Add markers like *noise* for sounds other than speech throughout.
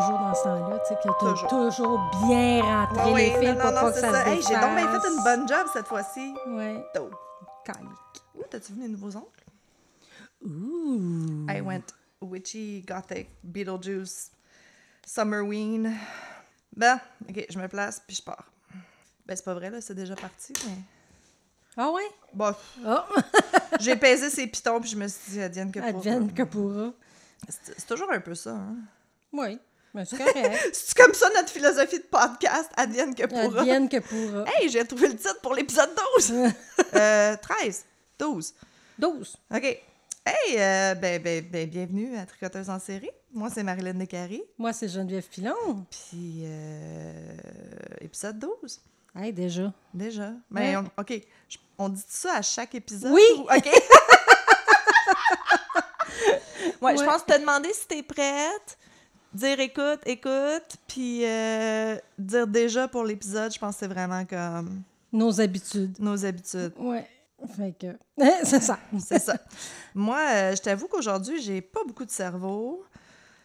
toujours dans ce temps-là, tu sais, que t'as Toujours. toujours bien rentré oui, les fils pour pas que ça ça. se Hey, j'ai donc bien fait une bonne job cette fois-ci. Ouais. Oh. Calique. Ouh, t'as-tu vu mes nouveaux ongles? Ouh. I went witchy, gothic, Beetlejuice, Summerween. Ben, ok, je me place puis je pars. Ben, c'est pas vrai, là, c'est déjà parti, mais. Ah ouais? Bon, Oh, *laughs* j'ai pesé ces pitons puis je me suis dit, advienne que pourra. advienne que pourra. C'est toujours un peu ça, hein? Oui, c'est correct. *laughs* C'est comme ça notre philosophie de podcast, advienne que pourra. advienne que pourra. Hey, j'ai trouvé le titre pour l'épisode 12! *laughs* euh, 13, 12. 12. OK. Hey, euh, ben, ben, ben, bienvenue à Tricoteuse en série. Moi, c'est Marilyn Descaries. Moi, c'est Geneviève Pilon. Puis, euh, épisode 12, Hey, déjà. déjà. Mais, Ouais. on- OK, je- on dit ça à chaque épisode? Oui. ou- OK. *laughs* ouais, je Ouais. pense te demander si t'es prête, dire écoute, écoute, puis euh, dire déjà pour l'épisode, je pense que c'est vraiment comme Nos habitudes. nos habitudes. Ouais. Fait que. *laughs* c'est ça. C'est ça. Moi, euh, je t'avoue qu'aujourd'hui, j'ai pas beaucoup de cerveau.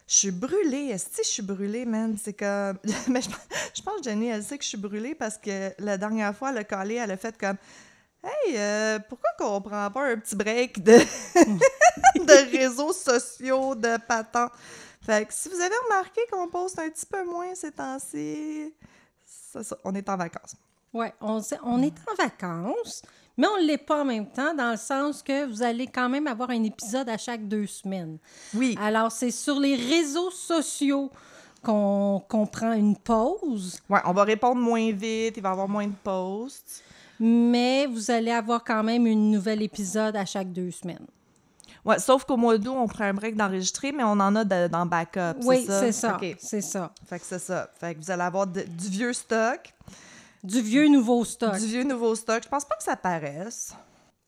Je suis brûlée. Est-ce que je suis brûlée, man? C'est comme. *laughs* Mais je, je pense que Jenny, elle sait que je suis brûlée parce que la dernière fois, elle a collé, elle a fait comme. Hey, euh, pourquoi qu'on prend pas un petit break de, *laughs* de réseaux sociaux, de patents? Fait que si vous avez remarqué qu'on poste un petit peu moins ces temps-ci, on est en vacances. Ouais, on, on est en vacances, mais on ne l'est pas en même temps, dans le sens que vous allez quand même avoir un épisode à chaque deux semaines. Oui. Alors, c'est sur les réseaux sociaux qu'on prend une pause, Ouais, on va répondre moins vite, il va y avoir moins de posts. mais vous allez avoir quand même un nouvel épisode à chaque deux semaines. Ouais, sauf qu'au mois d'août, on prend un break d'enregistrer, mais on en a de- dans backup. Oui, c'est ça? c'est ça. OK. C'est ça. Fait que c'est ça. Fait que vous allez avoir de- du vieux stock, Du vieux nouveau stock. du vieux nouveau stock. Je pense pas que ça paraisse.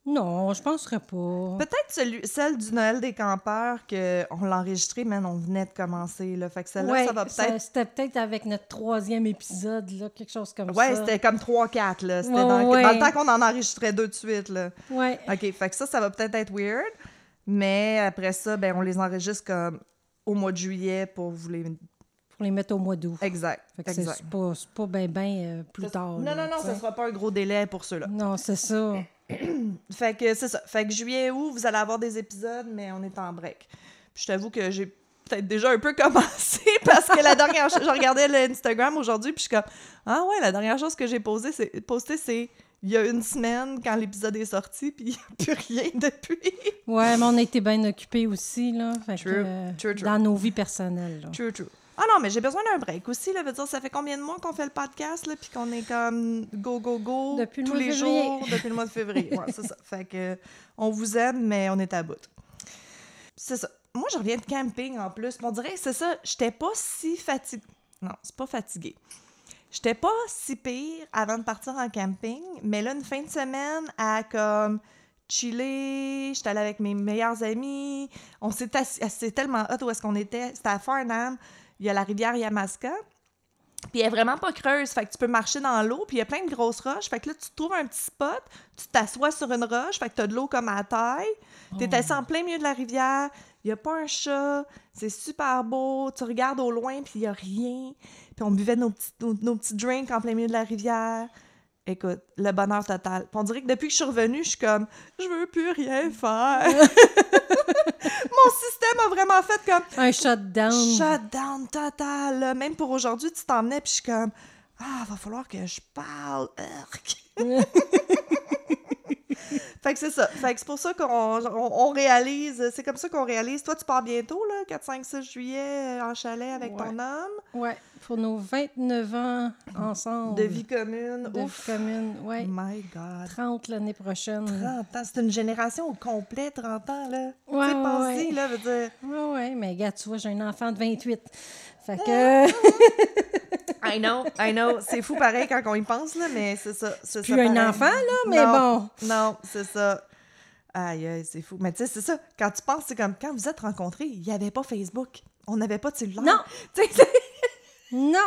Non, je penserais pas. Peut-être celle du Noël des campeurs qu'on l'a enregistré, mais on venait de commencer. Là. Fait que celle-là, Ouais, ça va peut-être. C'était peut-être avec notre troisième épisode, là, quelque chose comme Ouais, ça. c'était comme 3-4, là. C'était Ouais, dans, ouais. dans le temps qu'on en enregistrait deux de suite, là. Ouais. OK, fait que ça, ça va peut-être être weird. Mais après ça, ben, on les enregistre comme au mois de juillet pour vous les... Pour les mettre au mois d'août. Exact, c'est pas, pas bien, bien plus tard. Non, là, non, non, ça sais. sera pas un gros délai pour ceux-là. Non, c'est ça. *clears throat* Fait que c'est ça. Fait que juillet, août, vous allez avoir des épisodes, mais on est en break. Puis je t'avoue que j'ai peut-être déjà un peu *laughs* commencé parce que la dernière chose, je regardais l'Instagram aujourd'hui, puis je suis comme Ah ouais, la dernière chose que j'ai posée, c'est posté, c'est il y a une semaine quand l'épisode est sorti, puis il n'y a plus rien depuis. Ouais, mais on a été bien occupés aussi, là. Fait True, que, euh, true, true. Dans nos vies personnelles, là. True, true. Ah non, mais j'ai besoin d'un break aussi, là. Veut dire, ça fait combien de mois qu'on fait le podcast, là, puis qu'on est comme go, go, go Depuis le tous mois de les février. jours *laughs* depuis le mois de février. Ouais, c'est ça. Fait que on vous aime, mais on est à bout. C'est ça. Moi, je reviens de camping en plus. On dirait c'est ça. J'étais pas si fatiguée. Non, c'est pas fatiguée. J'étais pas si pire avant de partir en camping, mais là, une fin de semaine à comme chiller, j'étais allée avec mes meilleurs amis, on s'est assis, c'est tellement hot où est-ce qu'on était, c'était à Farnham, il y a la rivière Yamaska, puis elle est vraiment pas creuse, fait que tu peux marcher dans l'eau, puis il y a plein de grosses roches, fait que là, tu trouves un petit spot, tu t'assois sur une roche, fait que t'as de l'eau comme à taille, t'es assis en plein milieu de la rivière, il y a pas un chat, c'est super beau, tu regardes au loin, puis il y a rien, puis on buvait nos petits, nos, nos petits drinks en plein milieu de la rivière. Écoute, le bonheur total. Puis on dirait que depuis que je suis revenue, je suis comme, je veux plus rien faire. *laughs* Mon système a vraiment fait comme, Un shutdown. shutdown total. Même pour aujourd'hui, tu t'emmenais, puis je suis comme, ah, va falloir que je parle. *laughs* Fait que c'est ça. Fait que c'est pour ça qu'on on, on réalise, c'est comme ça qu'on réalise. Toi, tu pars bientôt, là, 4, 5, 6 juillet, euh, en chalet avec Ouais. ton homme, Ouais, pour nos 29 ans ensemble. de vie commune. De Ouf. vie commune. Ouais. My God. 30 l'année prochaine. 30 ans, c'est une génération au complet, 30 ans, là. Ouais, tu ouais, ouais. là, veut dire... Ouais, ouais, mais gars, tu vois, j'ai un enfant de 28. Fait Ah, que. *laughs* *laughs* I know, I know. C'est fou pareil quand on y pense, là, mais c'est ça. C'est plus ça, un pareil. enfant, là, mais Non, bon. Non, c'est ça. Aïe, aïe, c'est fou. Mais tu sais, c'est ça. Quand tu penses, c'est comme quand vous êtes rencontrés, il n'y avait pas Facebook. On n'avait pas de cellulaire. Non. *laughs* *laughs* Non!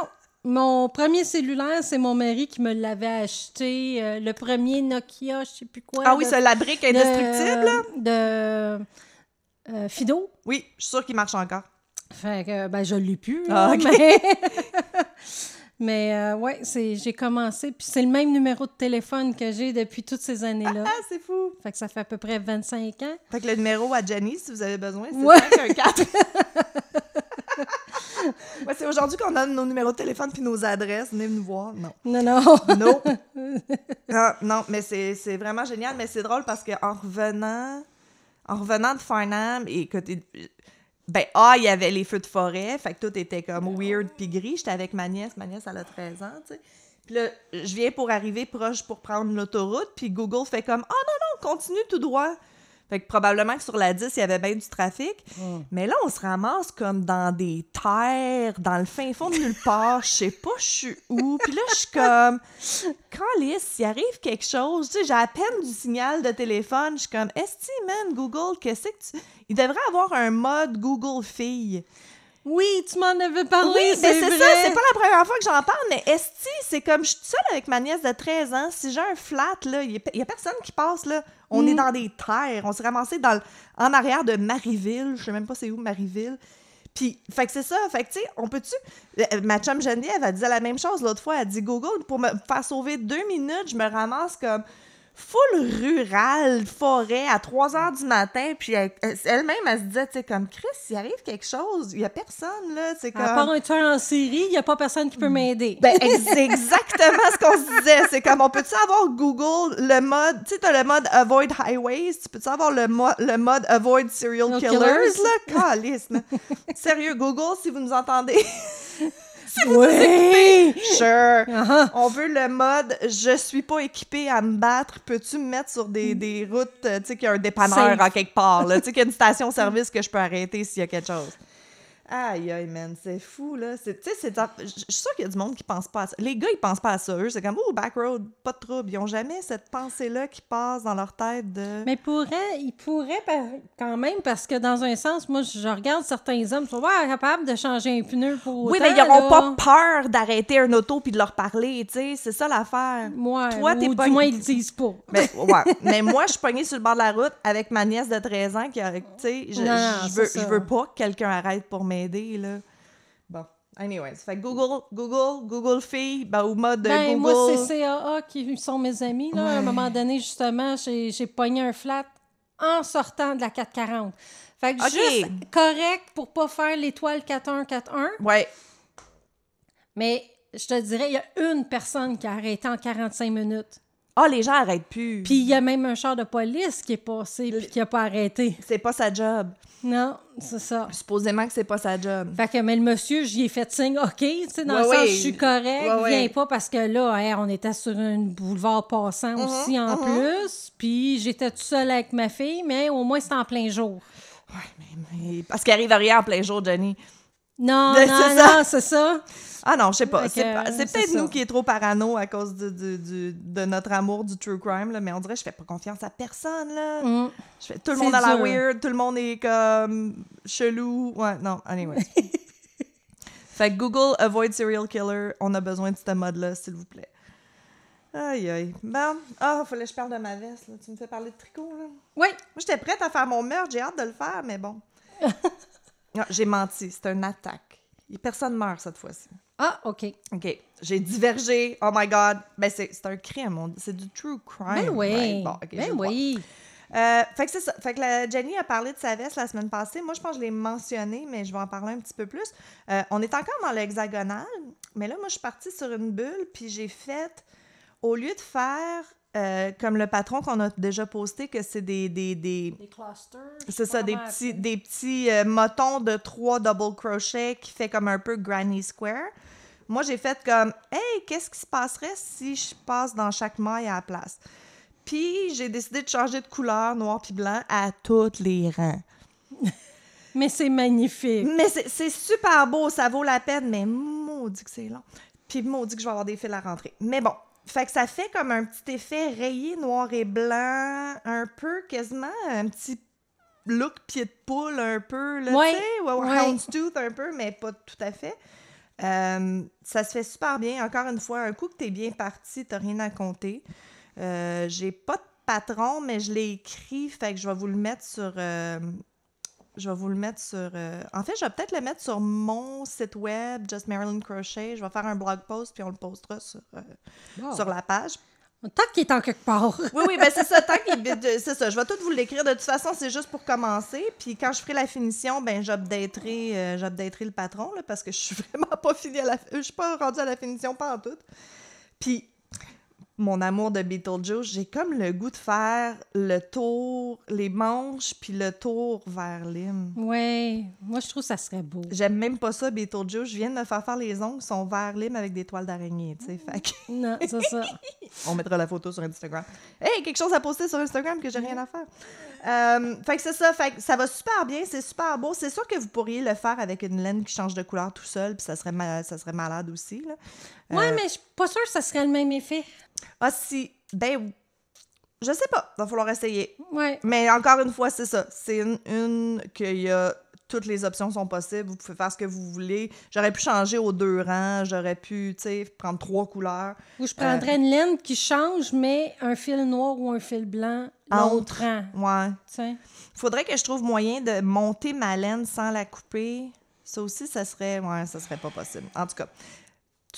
Mon premier cellulaire, c'est mon mari qui me l'avait acheté. euh, le premier Nokia, je sais plus quoi. Ah oui, de- c'est la brique indestructible, là? de, de euh, Fido. Oui, je suis sûre qu'il marche encore. Fait que, ben, je l'ai plus, Ah, mais... mais euh, ouais, c'est, j'ai commencé, puis c'est le même numéro de téléphone que j'ai depuis toutes ces années-là. Ah, c'est fou! Fait que ça fait à peu près 25 ans. Fait que le numéro à Jenny, si vous avez besoin, c'est Ouais. 514. *laughs* ouais, c'est aujourd'hui qu'on donne nos numéros de téléphone puis nos adresses. Venez nous voir. Non. Non, non. Non. *laughs* Ah, non, mais c'est c'est vraiment génial. Mais c'est drôle parce qu'en revenant, en revenant de Farnham, et que ben, ah, il y avait les feux de forêt, fait que tout était comme weird puis gris. J'étais avec ma nièce, ma nièce, elle a 13 ans, tu sais. Puis là, je viens pour arriver proche pour prendre l'autoroute, puis Google fait comme « Ah non, non, continue tout droit ». Fait que probablement que sur la 10, il y avait bien du trafic. Mais là, on se ramasse comme dans des terres, dans le fin fond de nulle part. Je sais pas, je suis où. Puis là, je suis comme, *laughs* Calice, s'il arrive quelque chose, tu sais, j'ai à peine du signal de téléphone. Je suis comme, Esti, man, Google, qu'est-ce que tu. Il devrait avoir un mode Google fille. Oui, tu m'en avais parlé, Oui, mais c'est ça, c'est pas la première fois que j'en parle, mais Esti, c'est comme je suis seule avec ma nièce de 13 ans. Si j'ai un flat, là, il y, a- il a personne qui passe, là. On Mm. est dans des terres. On s'est ramassé dans le- en arrière de Marieville. Je sais même pas c'est où, Marieville. Puis, fait que c'est ça. Fait que, tu sais, on peut-tu. euh, Ma chum Geneviève, elle disait la même chose l'autre fois. Elle dit Google, pour me faire sauver deux minutes, je me ramasse comme full rural, forêt, à 3 heures du matin. Puis elle- elle-même, elle, se disait, tu sais, comme Chris, s'il arrive quelque chose, il y a personne, là. C'est comme. À part un tueur en série, il n'y a pas personne qui peut m'aider. Ben, c'est exactement ce qu'on se disait. C'est comme, on peut-tu avoir Google, le mode, tu sais, t'as le mode Avoid Highways, tu peux-tu avoir le, mo- le mode Avoid Serial No Killers, killers. là? Calice, man. Sérieux, Google, si vous nous entendez, *laughs* oui! sure. Ah, On veut le mode je suis pas équipé à me battre. Peux-tu me mettre sur des, des routes, euh, tu sais, qu'il y a un dépanneur Safe. en quelque part, là? Tu sais, qu'il y a une *laughs* station-service que je peux arrêter s'il y a quelque chose. Aïe, aïe, man, c'est fou, là. Tu sais. Je suis sûre qu'il y a du monde qui pense pas à ça. Les gars, ils pensent pas à ça. Eux, c'est comme, oh, backroad, pas de trouble. Ils ont jamais cette pensée-là qui passe dans leur tête de... Mais pourrait, il pourrait par- quand même, parce que dans un sens, moi, je regarde certains hommes, ils sont pas capables de changer un pneu pour oui, mais ils n'auront pas peur d'arrêter un auto puis de leur parler, tu sais. C'est ça l'affaire. Ouais, Toi, t'es ou pas- du moins, ils le disent pas. Mais, ouais. mais moi, je suis pognée sur le bord de la route avec ma nièce de 13 ans qui a, tu sais, je, Non, je veux, je veux pas que quelqu'un arrête pour m'aider, là. Bon. Anyways, fait Google, Google, Google fille, ben, au mode de Ben, Google. moi, c'est CAA qui sont mes amis. Là. À un moment donné, justement, j'ai pogné un flat en sortant de la 440. Fait que juste correct pour pas faire l'étoile 4141, Ouais. mais je te dirais, il y a une personne qui a arrêté en 45 minutes. Ah, les gens arrêtent plus. Puis il y a même un char de police qui est passé puis qui a pas arrêté. C'est pas sa job. Non, c'est ça. Supposément que c'est pas sa job. Fait que, mais le monsieur, j'y ai fait signe, OK, tu sais, dans le sens, ouais. je suis correct, Ouais, viens pas parce que là, hey, on était sur un boulevard passant aussi en mhm. plus, puis j'étais toute seule avec ma fille, mais au moins c'était en plein jour. Ouais, mais, mais- Parce qu'il arrive rien en plein jour, Johnny. Non, *laughs* Ben, non, c'est ça. non, c'est ça. Ah non, je sais pas. C'est peut-être nous qui est trop parano à cause du- du- de notre amour du true crime, là, mais on dirait que je fais pas confiance à personne, là. Mm. Je fais, tout le monde a la weird, tout le monde est comme chelou. Ouais, non, anyway. *laughs* fait que Google Avoid Serial Killer, on a besoin de ce mode-là, s'il vous plaît. Aïe, aïe. Bon, ah, fallait que je parle de ma veste, là. Tu me fais parler de tricot, là? Oui, Moi, j'étais prête à faire mon meurtre, j'ai hâte de le faire, mais bon. *laughs* Non, j'ai menti, c'est une attaque. Personne meurt cette fois-ci. ah, OK. OK. J'ai divergé. Oh my God. Ben, c'est c'est un crime. C'est du true crime. Ben oui, right? Bon, ben oui. Euh, fait que c'est ça. Fait que la Jenny a parlé de sa veste la semaine passée. Moi, je pense que je l'ai mentionné, mais je vais en parler un petit peu plus. Euh, on est encore dans l'hexagonal, mais là, moi, je suis partie sur une bulle, puis j'ai fait, au lieu de faire euh, comme le patron qu'on a déjà posté, que c'est des, des, des, Des clusters. c'est ça, des petits, des petits euh, motons de trois double crochets qui fait comme un peu granny square. Moi, j'ai fait comme, hey, qu'est-ce qui se passerait si je passe dans chaque maille à la place? Puis, j'ai décidé de changer de couleur, noir puis blanc, à tous les rangs. Mais c'est magnifique. Mais c'est c'est super beau, ça vaut la peine, mais maudit que c'est long. Puis maudit que je vais avoir des fils à rentrer. Mais bon, fait que ça fait comme un petit effet rayé noir et blanc, un peu quasiment un petit look pied de poule un peu, là, Ouais, tu sais, ouais, ouais. houndstooth un peu, mais pas tout à fait. Euh, ça se fait super bien. Encore une fois, un coup que t'es bien parti, t'as rien à compter. Euh, J'ai pas de patron, mais je l'ai écrit, fait que je vais vous le mettre sur... euh, Je vais vous le mettre sur. euh, En fait, je vais peut-être le mettre sur mon site web, Just Marilyn Crochet. Je vais faire un blog post puis on le postera sur, euh, sur la page. Tant qu'il est en quelque part. *laughs* Oui, oui, ben c'est ça. Tant qu'il c'est ça. Je vais tout vous l'écrire. De toute façon, c'est juste pour commencer. Puis quand je ferai la finition, ben j'updaterai, euh, j'updaterai le patron là, parce que je suis *laughs* vraiment pas finie à la. Je suis pas rendue à la finition pas en tout. Puis mon amour de Beetlejuice, j'ai comme le goût de faire le tour, les manches, puis le tour vers l'hymne. Ouais, moi je trouve que ça serait beau. J'aime même pas ça, Beetlejuice. Je viens de me faire faire les ongles, ils sont vers l'hymne avec des toiles d'araignée, tu sais. Fait que Non, c'est ça. *laughs* on mettra la photo sur Instagram. Hey, quelque chose à poster sur Instagram que j'ai rien à faire. Euh, fait que c'est ça, fait que ça va super bien, c'est super beau. C'est sûr que vous pourriez le faire avec une laine qui change de couleur tout seul, puis ça serait, ma- ça serait malade aussi. Là. Ouais, Euh, mais je suis pas sûre que ça serait le même effet. Ah, si. Ben, je sais pas, va falloir essayer. Ouais. Mais encore une fois, c'est ça. C'est une, une qu'il y a. Toutes les options sont possibles. Vous pouvez faire ce que vous voulez. J'aurais pu changer aux deux rangs. J'aurais pu, tu sais, prendre trois couleurs. Ou je prendrais une laine qui change, mais un fil noir ou un fil blanc, l'autre rang. Ouais. tu sais. Faudrait que je trouve moyen de monter ma laine sans la couper. Ça aussi, ça serait. Ouais, ça serait pas possible. En tout cas,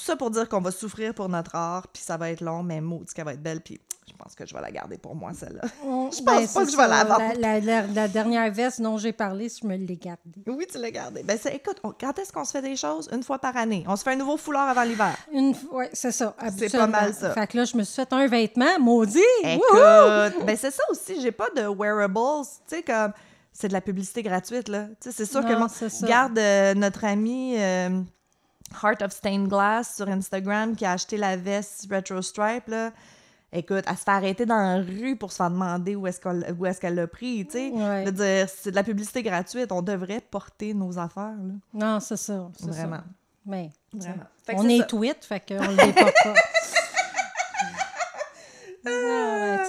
tout ça pour dire qu'on va souffrir pour notre art, puis ça va être long, mais maudit qu'elle va être belle, puis je pense que je vais la garder pour moi, celle-là. On- *laughs* Je pense ben, pas c'est que je vais la vendre. La, la- la dernière veste dont j'ai parlé, je me l'ai gardée. Oui, tu l'as gardée. Ben, c'est- écoute, on- quand est-ce qu'on se fait des choses? Une fois par année. On se fait un nouveau foulard avant l'hiver. Une... Oui, c'est ça. pas habituellement. mal, ça. Fait que là, je me suis fait un vêtement, maudit! Écoute, ben c'est ça aussi, j'ai pas de wearables, tu sais, comme, c'est de la publicité gratuite, là. Tu sais, c'est sûr que Non, c'est ça. Garde euh, notre ami euh, Heart of Stained Glass sur Instagram qui a acheté la veste Retro Stripe, là. Écoute, elle se fait arrêter dans la rue pour se faire demander où est-ce qu'elle où est-ce qu'elle l'a pris, tu sais. Ouais. Dire, c'est de la publicité gratuite, on devrait porter nos affaires, là. Non, c'est ça. Vraiment. ça. Mais, Vraiment. Fait que on est ça. tweet, fait qu'on le déporte pas. *laughs*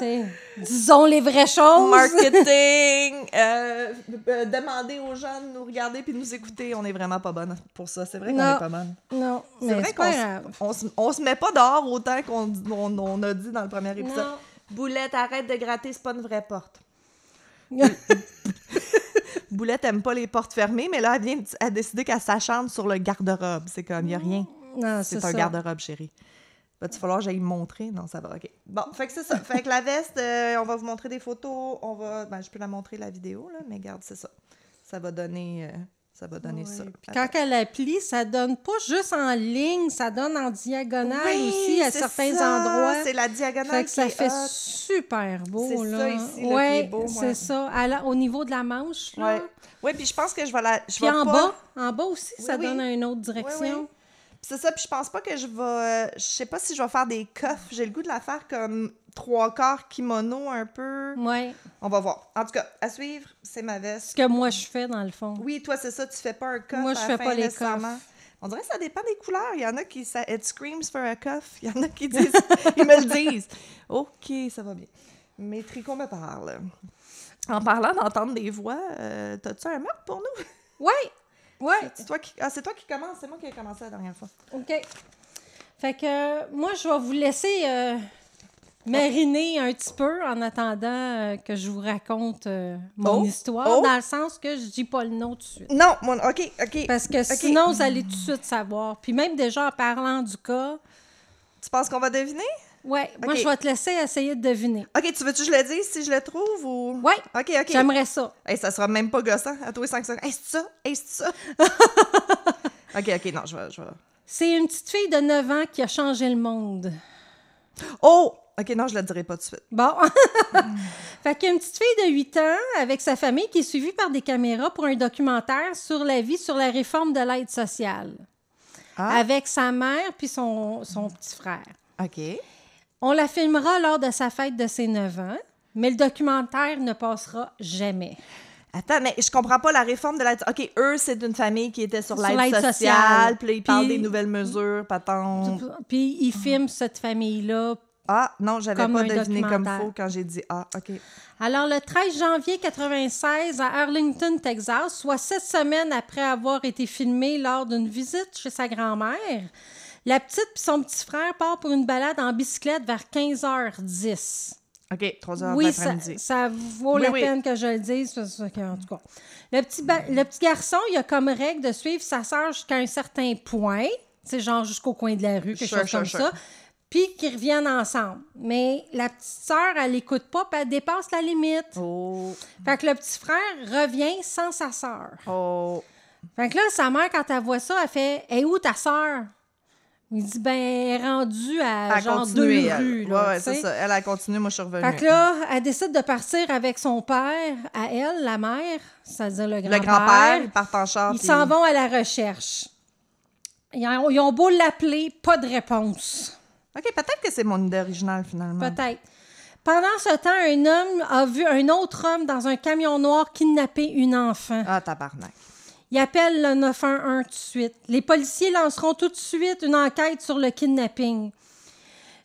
Sais, disons les vraies choses. Marketing, *laughs* euh, euh, demander aux gens de nous regarder puis de nous écouter, on est vraiment pas bonne pour ça. C'est vrai qu'on est pas bonne. Non, C'est vrai qu'on on se, met pas dehors autant qu'on on, on a dit dans le premier épisode. Non. Boulette, arrête de gratter, c'est pas une vraie porte. *laughs* Boulette aime pas les portes fermées, mais là, elle vient a décidé qu'elle s'acharne sur le garde-robe. C'est comme, y a rien. C'est un garde-robe, chérie. Va-tu falloir que j'aille montrer? Non, ça va, OK. Bon, fait que c'est ça. Fait que la veste, euh, on va vous montrer des photos. On va... Ben, je peux la montrer, la vidéo, là, mais garde, c'est ça. Ça va donner... euh, Ça va donner ça. Puis quand elle la plie, ça donne pas juste en ligne, ça donne en diagonale aussi à certains ça, endroits. C'est la diagonale Fait que ça qui est fait hot. super beau, C'est là. ça ici, là, qui ouais, est beau, ouais. c'est ça. Au niveau de la manche, là. Ouais. Puis je pense que je vais la... Je Puis vais en pas- bas, en bas aussi, Oui, ça oui. donne une autre Oui, direction. Oui. C'est ça, puis je pense pas que je vais... je sais pas si je vais faire des coffres. J'ai le goût de la faire comme trois quarts kimono un peu. Ouais. On va voir. En tout cas, à suivre, c'est ma veste. Ce que moi, je fais, dans le fond. Oui, toi, c'est ça, tu fais pas un coffre. Moi, je à fais fin, pas les coffres. On dirait que ça dépend des couleurs. Il y en a qui. Ça, it screams for a cuff. Il y en a qui disent. *laughs* ils me le disent. OK, ça va bien. Mes tricots me parlent. En parlant d'entendre des voix, euh, t'as-tu un meurtre pour nous? Ouais! Ouais! C'est toi qui, ah, c'est toi qui commence. C'est moi qui ai commencé la dernière fois. OK. Fait que euh, moi, je vais vous laisser euh, mariner un petit peu en attendant euh, que je vous raconte euh, mon Oh, histoire, oh. dans le sens que je dis pas le nom tout de suite. Non, mon, OK, OK. Parce que sinon, vous allez tout de suite savoir. Puis même déjà en parlant du cas, Tu penses qu'on va deviner? Ouais, moi, OK. je vais te laisser essayer de deviner. OK, tu veux-tu que je le dise si je le trouve ou? Ouais, OK, OK. j'aimerais ça. Hey, ça sera même pas gossant à tous les 5 secondes. C'est ça? C'est ça? *laughs* OK, OK, non, je vais. Je vais... C'est une petite fille de 9 ans qui a changé le monde. Oh! OK, non, je le dirai pas tout de suite. Bon. *laughs* fait qu'il y a une petite fille de 8 ans avec sa famille qui est suivie par des caméras pour un documentaire sur la vie, sur la réforme de l'aide sociale. Ah. Avec sa mère puis son, son petit frère. OK. On la filmera lors de sa fête de ses 9 ans, mais le documentaire ne passera jamais. Attends, mais je comprends pas la réforme de l'aide. OK, eux, c'est une famille qui était sur Sur l'aide sociale, sociale. puis ils parlent des nouvelles mesures, patente. Puis il filme cette famille-là. Ah, non, j'avais pas deviné comme faux quand j'ai dit ah, OK. Alors, le 13 janvier 96, à Arlington, Texas, soit sept semaines après avoir été filmé lors d'une visite chez sa grand-mère, la petite et son petit frère partent pour une balade en bicyclette vers 15h10. OK, 3 heures Oui, ça, ça vaut Oui, la oui. peine que je le dise. parce que, en tout cas. Le petit, ba- le petit garçon, il a comme règle de suivre sa sœur jusqu'à un certain point. C'est genre jusqu'au coin de la rue, quelque Sure, chose sure, comme sure. ça. Puis qu'ils reviennent ensemble. Mais la petite sœur, elle l'écoute pas, puis elle dépasse la limite. Oh, Fait que le petit frère revient sans sa sœur. oh. Fait que là, sa mère, quand elle voit ça, elle fait Hey, où ta sœur? Il dit Ben, rendue à a genre continué, deux elle. rues. Ouais, là, ouais, c'est ça. Elle a continué, moi, je suis revenue. Fait que là, elle décide de partir avec son père, à elle, la mère, c'est-à-dire le grand-père. le grand-père, il part en char. Ils puis- s'en vont à la recherche. Ils ont, ils ont beau l'appeler, pas de réponse. OK, peut-être que c'est mon idée originale, finalement. Peut-être. Pendant ce temps, un homme a vu un autre homme dans un camion noir kidnapper une enfant. Ah, tabarnak. Il appelle le 911 tout de suite. Les policiers lanceront tout de suite une enquête sur le kidnapping.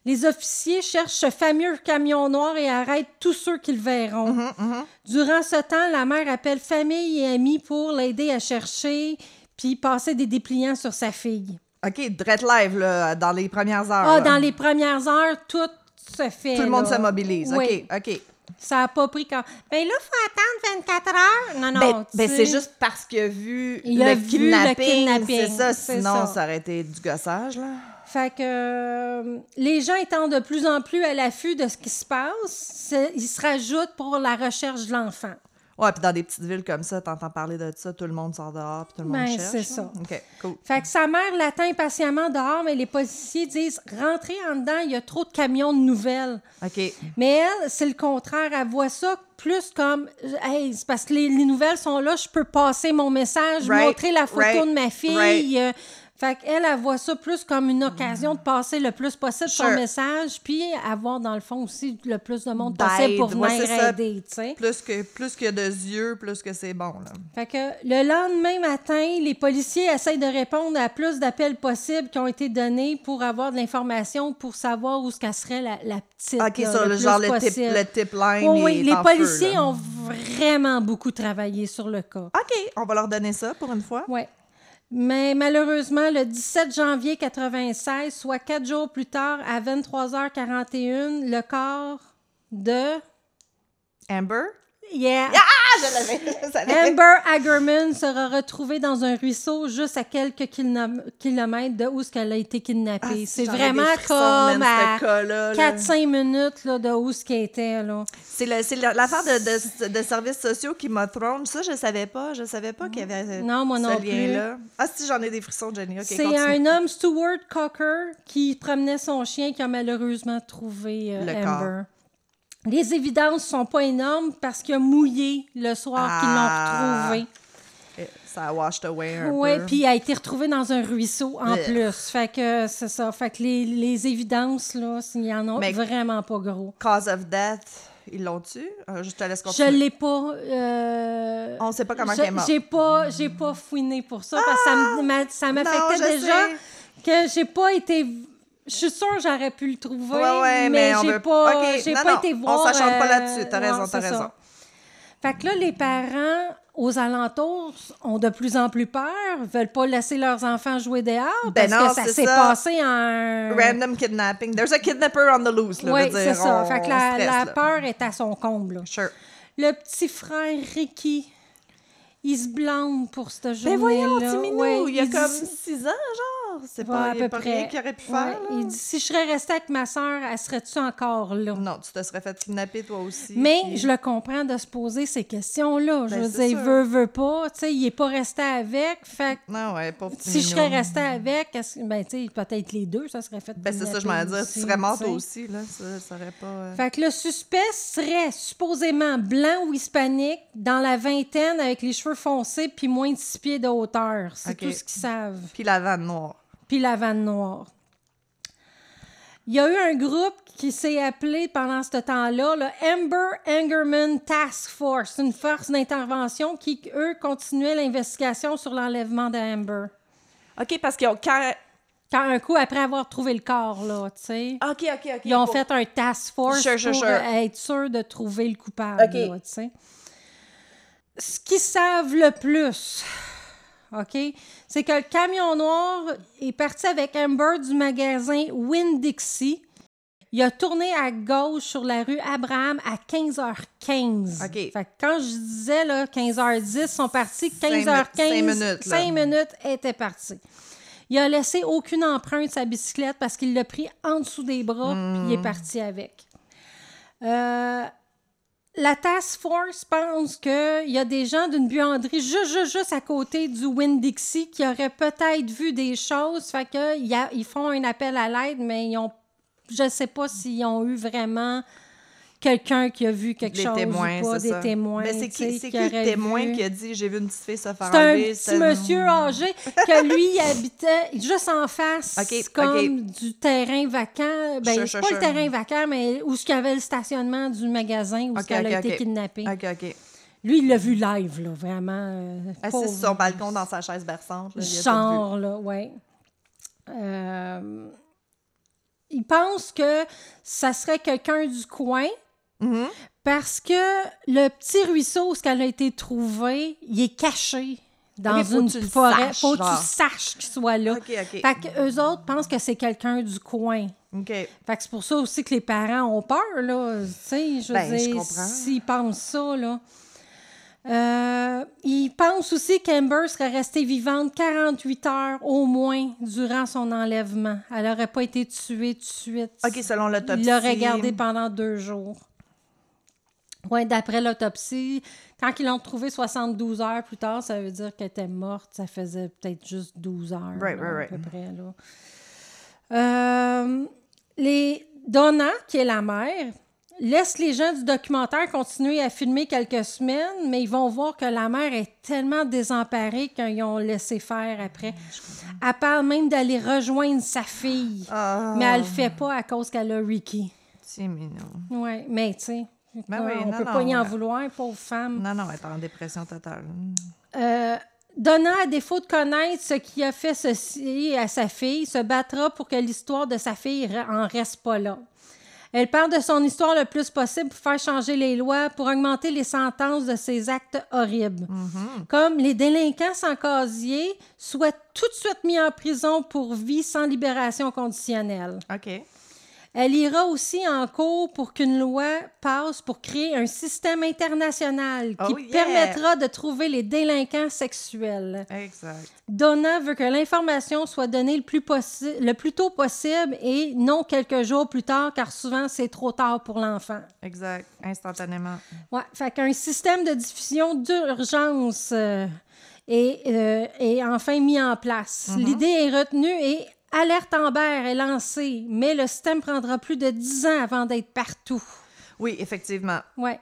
Les officiers cherchent ce fameux camion noir et arrêtent tous ceux qu'ils verront. Mhm, mhm. Durant ce temps, la mère appelle famille et amis pour l'aider à chercher puis passer des dépliants sur sa fille. OK, Dread Live, là, dans les premières heures. Ah, là. dans les premières heures, tout se fait. Tout le monde là. se mobilise. Oui. OK, OK. Ça n'a pas pris quand. Ben là, il faut attendre 24 heures. Non, non. Ben, ben, c'est juste parce qu'il a vu Il le, a vu le kidnapping, C'est ça, sinon ça. ça. aurait été du gossage, là. Fait que euh, les gens étant de plus en plus à l'affût de ce qui se passe, ils se rajoutent pour la recherche de l'enfant. Ouais, puis dans des petites villes comme ça, t'entends parler de ça, tout le monde sort dehors, puis tout le monde Ben, cherche. c'est ça. OK, cool. Fait que sa mère l'attend impatiemment dehors, mais les policiers disent rentrez en dedans, il y a trop de camions de nouvelles. OK. Mais elle, c'est le contraire. Elle voit ça plus comme hey, c'est parce que les, les nouvelles sont là, je peux passer mon message, Right, montrer la photo right, de ma fille. right. Fait qu'elle, elle voit ça plus comme une occasion de passer le plus possible son message, puis avoir, dans le fond, aussi le plus de monde possible pour ouais, venir aider, tu sais. Plus que plus qu'il y a de yeux, plus que c'est bon, là. Fait que le lendemain matin, les policiers essayent de répondre à plus d'appels possibles qui ont été donnés pour avoir de l'information pour savoir où ce qu'elle serait la, la petite. OK, là, sur le, genre le tip, possible. le tip line Oui, les feu, policiers ont vraiment beaucoup travaillé sur le cas. OK, on va leur donner ça pour une fois. Oui. Mais malheureusement, le 17 janvier 96, soit quatre jours plus tard, à 23h41, le corps de... Amber? Yeah! Ah, *laughs* je. *laughs* Amber Hagerman sera retrouvée dans un ruisseau juste à quelques kilom- kilomètres de où ce qu'elle a été kidnappée. Ah, c'est vraiment comme à ce cas-là, là. 4-5 minutes là, de où ce qu'elle était. Là. C'est le- c'est le- l'affaire de, de, de services sociaux qui m'a thrown. Ça, je savais pas. Je savais pas qu'il y avait euh, Non, moi ce non plus. lien-là. Ah, si, j'en ai des frissons, Jenny. OK, c'est continue. un homme, Stuart Cocker, qui promenait son chien qui a malheureusement trouvé euh, Le Amber. Les évidences sont pas énormes parce qu'il a mouillé le soir qu'ils Ah. l'ont retrouvé. Eh, Ça a washed away un Oui, peu. puis il a été retrouvé dans un ruisseau en Blech. plus. Fait que c'est ça. Fait que les, les évidences, là, il y en a Mais- vraiment pas gros. Cause of death, ils l'ont-tu? Euh, je te laisse Je continuer. l'ai pas. euh, On sait pas comment je- elle est morte. J'ai pas, j'ai pas fouiné pour ça parce que ça Non, m'affectait je déjà sais. que j'ai pas été. Je suis sûre que j'aurais pu le trouver, Ouais, ouais, mais, mais on j'ai veut- pas, Ok, j'ai non, pas non, été on voir. s'acharne pas euh, là-dessus. T'as raison, non, t'as raison. ça. Fait que là, les parents aux alentours ont de plus en plus peur, veulent pas laisser leurs enfants jouer dehors Ben parce non, que ça s'est ça. passé en Random kidnapping. There's a kidnapper on the loose, là. Oui, dire, c'est ça. on- fait que on la, stresse, la là. peur est à son comble. là. Sure. Le petit frère Ricky, il se blâme pour cette Ben journée-là. voyons, petit minou, Ouais, il y a comme 6 ans, genre. C'est Ouais, pas, à peu pas près. rien qu'il aurait pu Ouais, faire. il dit si je serais restée avec ma soeur, elle serait-tu encore là? Non, tu te serais fait kidnapper toi aussi. Mais puis- je le comprends de se poser ces questions-là. je Ben, veux dire, veut, veut pas. Tu sais, il est pas resté avec. Fait Non, ouais, pauvre petit si je serais restée avec, ben, tu sais, peut-être les deux, ça serait fait. Ben, c'est ça, je m'en dire. Tu serais mort tu toi sais. aussi, là. Ça, ça aurait pas. euh, Fait que le suspect serait supposément blanc ou hispanique, dans la vingtaine, avec les cheveux foncés puis moins de six pieds de hauteur. C'est tout ce qu'ils savent. Puis la vanne noire. Puis la vanne noire. Il y a eu un groupe qui s'est appelé pendant ce temps-là le Amber Angerman Task Force, une force d'intervention qui, eux, continuaient l'investigation sur l'enlèvement d'Amber. OK, parce qu'ils ont. Quand... Quand un coup, après avoir trouvé le corps, là, tu sais, OK, OK, OK. ils ont pour- fait un task force Sure, sure, pour sure. être sûr de trouver le coupable, tu sais. Ce qu'ils savent le plus, OK, c'est que le camion noir est parti avec Amber du magasin Winn-Dixie. Il a tourné à gauche sur la rue Abraham à 15h15. OK. Fait que quand je disais là, 15h10, ils sont partis. Cinq 15h15, cinq minutes, là. 5 minutes étaient partis. Il a laissé aucune empreinte sa bicyclette parce qu'il l'a pris en dessous des bras puis il est parti avec. Euh, la task force pense qu'il y a des gens d'une buanderie juste, juste, juste à côté du Winn-Dixie qui auraient peut-être vu des choses. Fait que ils font un appel à l'aide, mais ils ont, je ne sais pas s'ils ont eu vraiment quelqu'un qui a vu quelque Des chose témoins, ou pas, c'est des ça. témoins. Mais c'est qui, c'est qui le auraient témoin vu. qui a dit j'ai vu une petite fille se faire C'est un enlever? petit monsieur âgé *laughs* que lui il habitait juste en face, comme du terrain vacant. Ben, Sure, c'est sure, pas sure. le terrain vacant, mais où il y avait le stationnement du magasin où Ok, elle a été kidnappée. Lui, il l'a vu live, là, vraiment. euh, Assis sur son balcon dans sa chaise berçante. Là, il a. Genre, là, ouais. Euh, il pense que ça serait quelqu'un du coin Mhm. parce que le petit ruisseau, ce qu'elle a été trouvée, il est caché dans une que forêt. saches, faut que tu saches qu'il soit là. OK, OK. Fait qu'eux autres pensent que c'est quelqu'un du coin. OK. Fait que c'est pour ça aussi que les parents ont peur, là. Tu sais, je veux Ben, dire, s'ils pensent ça, là. Euh, ils pensent aussi qu'Amber serait restée vivante 48 heures au moins durant son enlèvement. Elle n'aurait pas été tuée tout de suite. OK, selon l'autopsie. Il l'aurait gardée pendant deux jours. Oui, d'après l'autopsie, quand ils l'ont trouvée 72 heures plus tard, ça veut dire qu'elle était morte. Ça faisait peut-être juste 12 heures. Right, là, right, À right. peu près, là. Euh, les Donna, qui est la mère, laisse les gens du documentaire continuer à filmer quelques semaines, mais ils vont voir que la mère est tellement désemparée qu'ils ont laissé faire après. Elle parle même d'aller rejoindre sa fille, Ah, mais elle le fait pas à cause qu'elle a Ricky. C'est mignon. Oui, mais tu sais, Ben oui, on non, peut non, pas y en vouloir, pauvre femme. Non, non, elle est en dépression totale. Euh, Donna, à défaut de connaître ce qui a fait ceci à sa fille, se battra pour que l'histoire de sa fille en reste pas là. Elle parle de son histoire le plus possible pour faire changer les lois, pour augmenter les sentences de ses actes horribles. Comme les délinquants sans casier soient tout de suite mis en prison pour vie sans libération conditionnelle. OK. Elle ira aussi en cours pour qu'une loi passe pour créer un système international qui Oh, yeah! permettra de trouver les délinquants sexuels. Exact. Donna veut que l'information soit donnée le plus, le plus tôt possible et non quelques jours plus tard, car souvent c'est trop tard pour l'enfant. Exact. Instantanément. Ouais, fait qu'un système de diffusion d'urgence euh, euh, est enfin mis en place. L'idée est retenue et Alerte Amber est lancée, mais le système prendra plus de 10 ans avant d'être partout. Oui, effectivement. Ouais.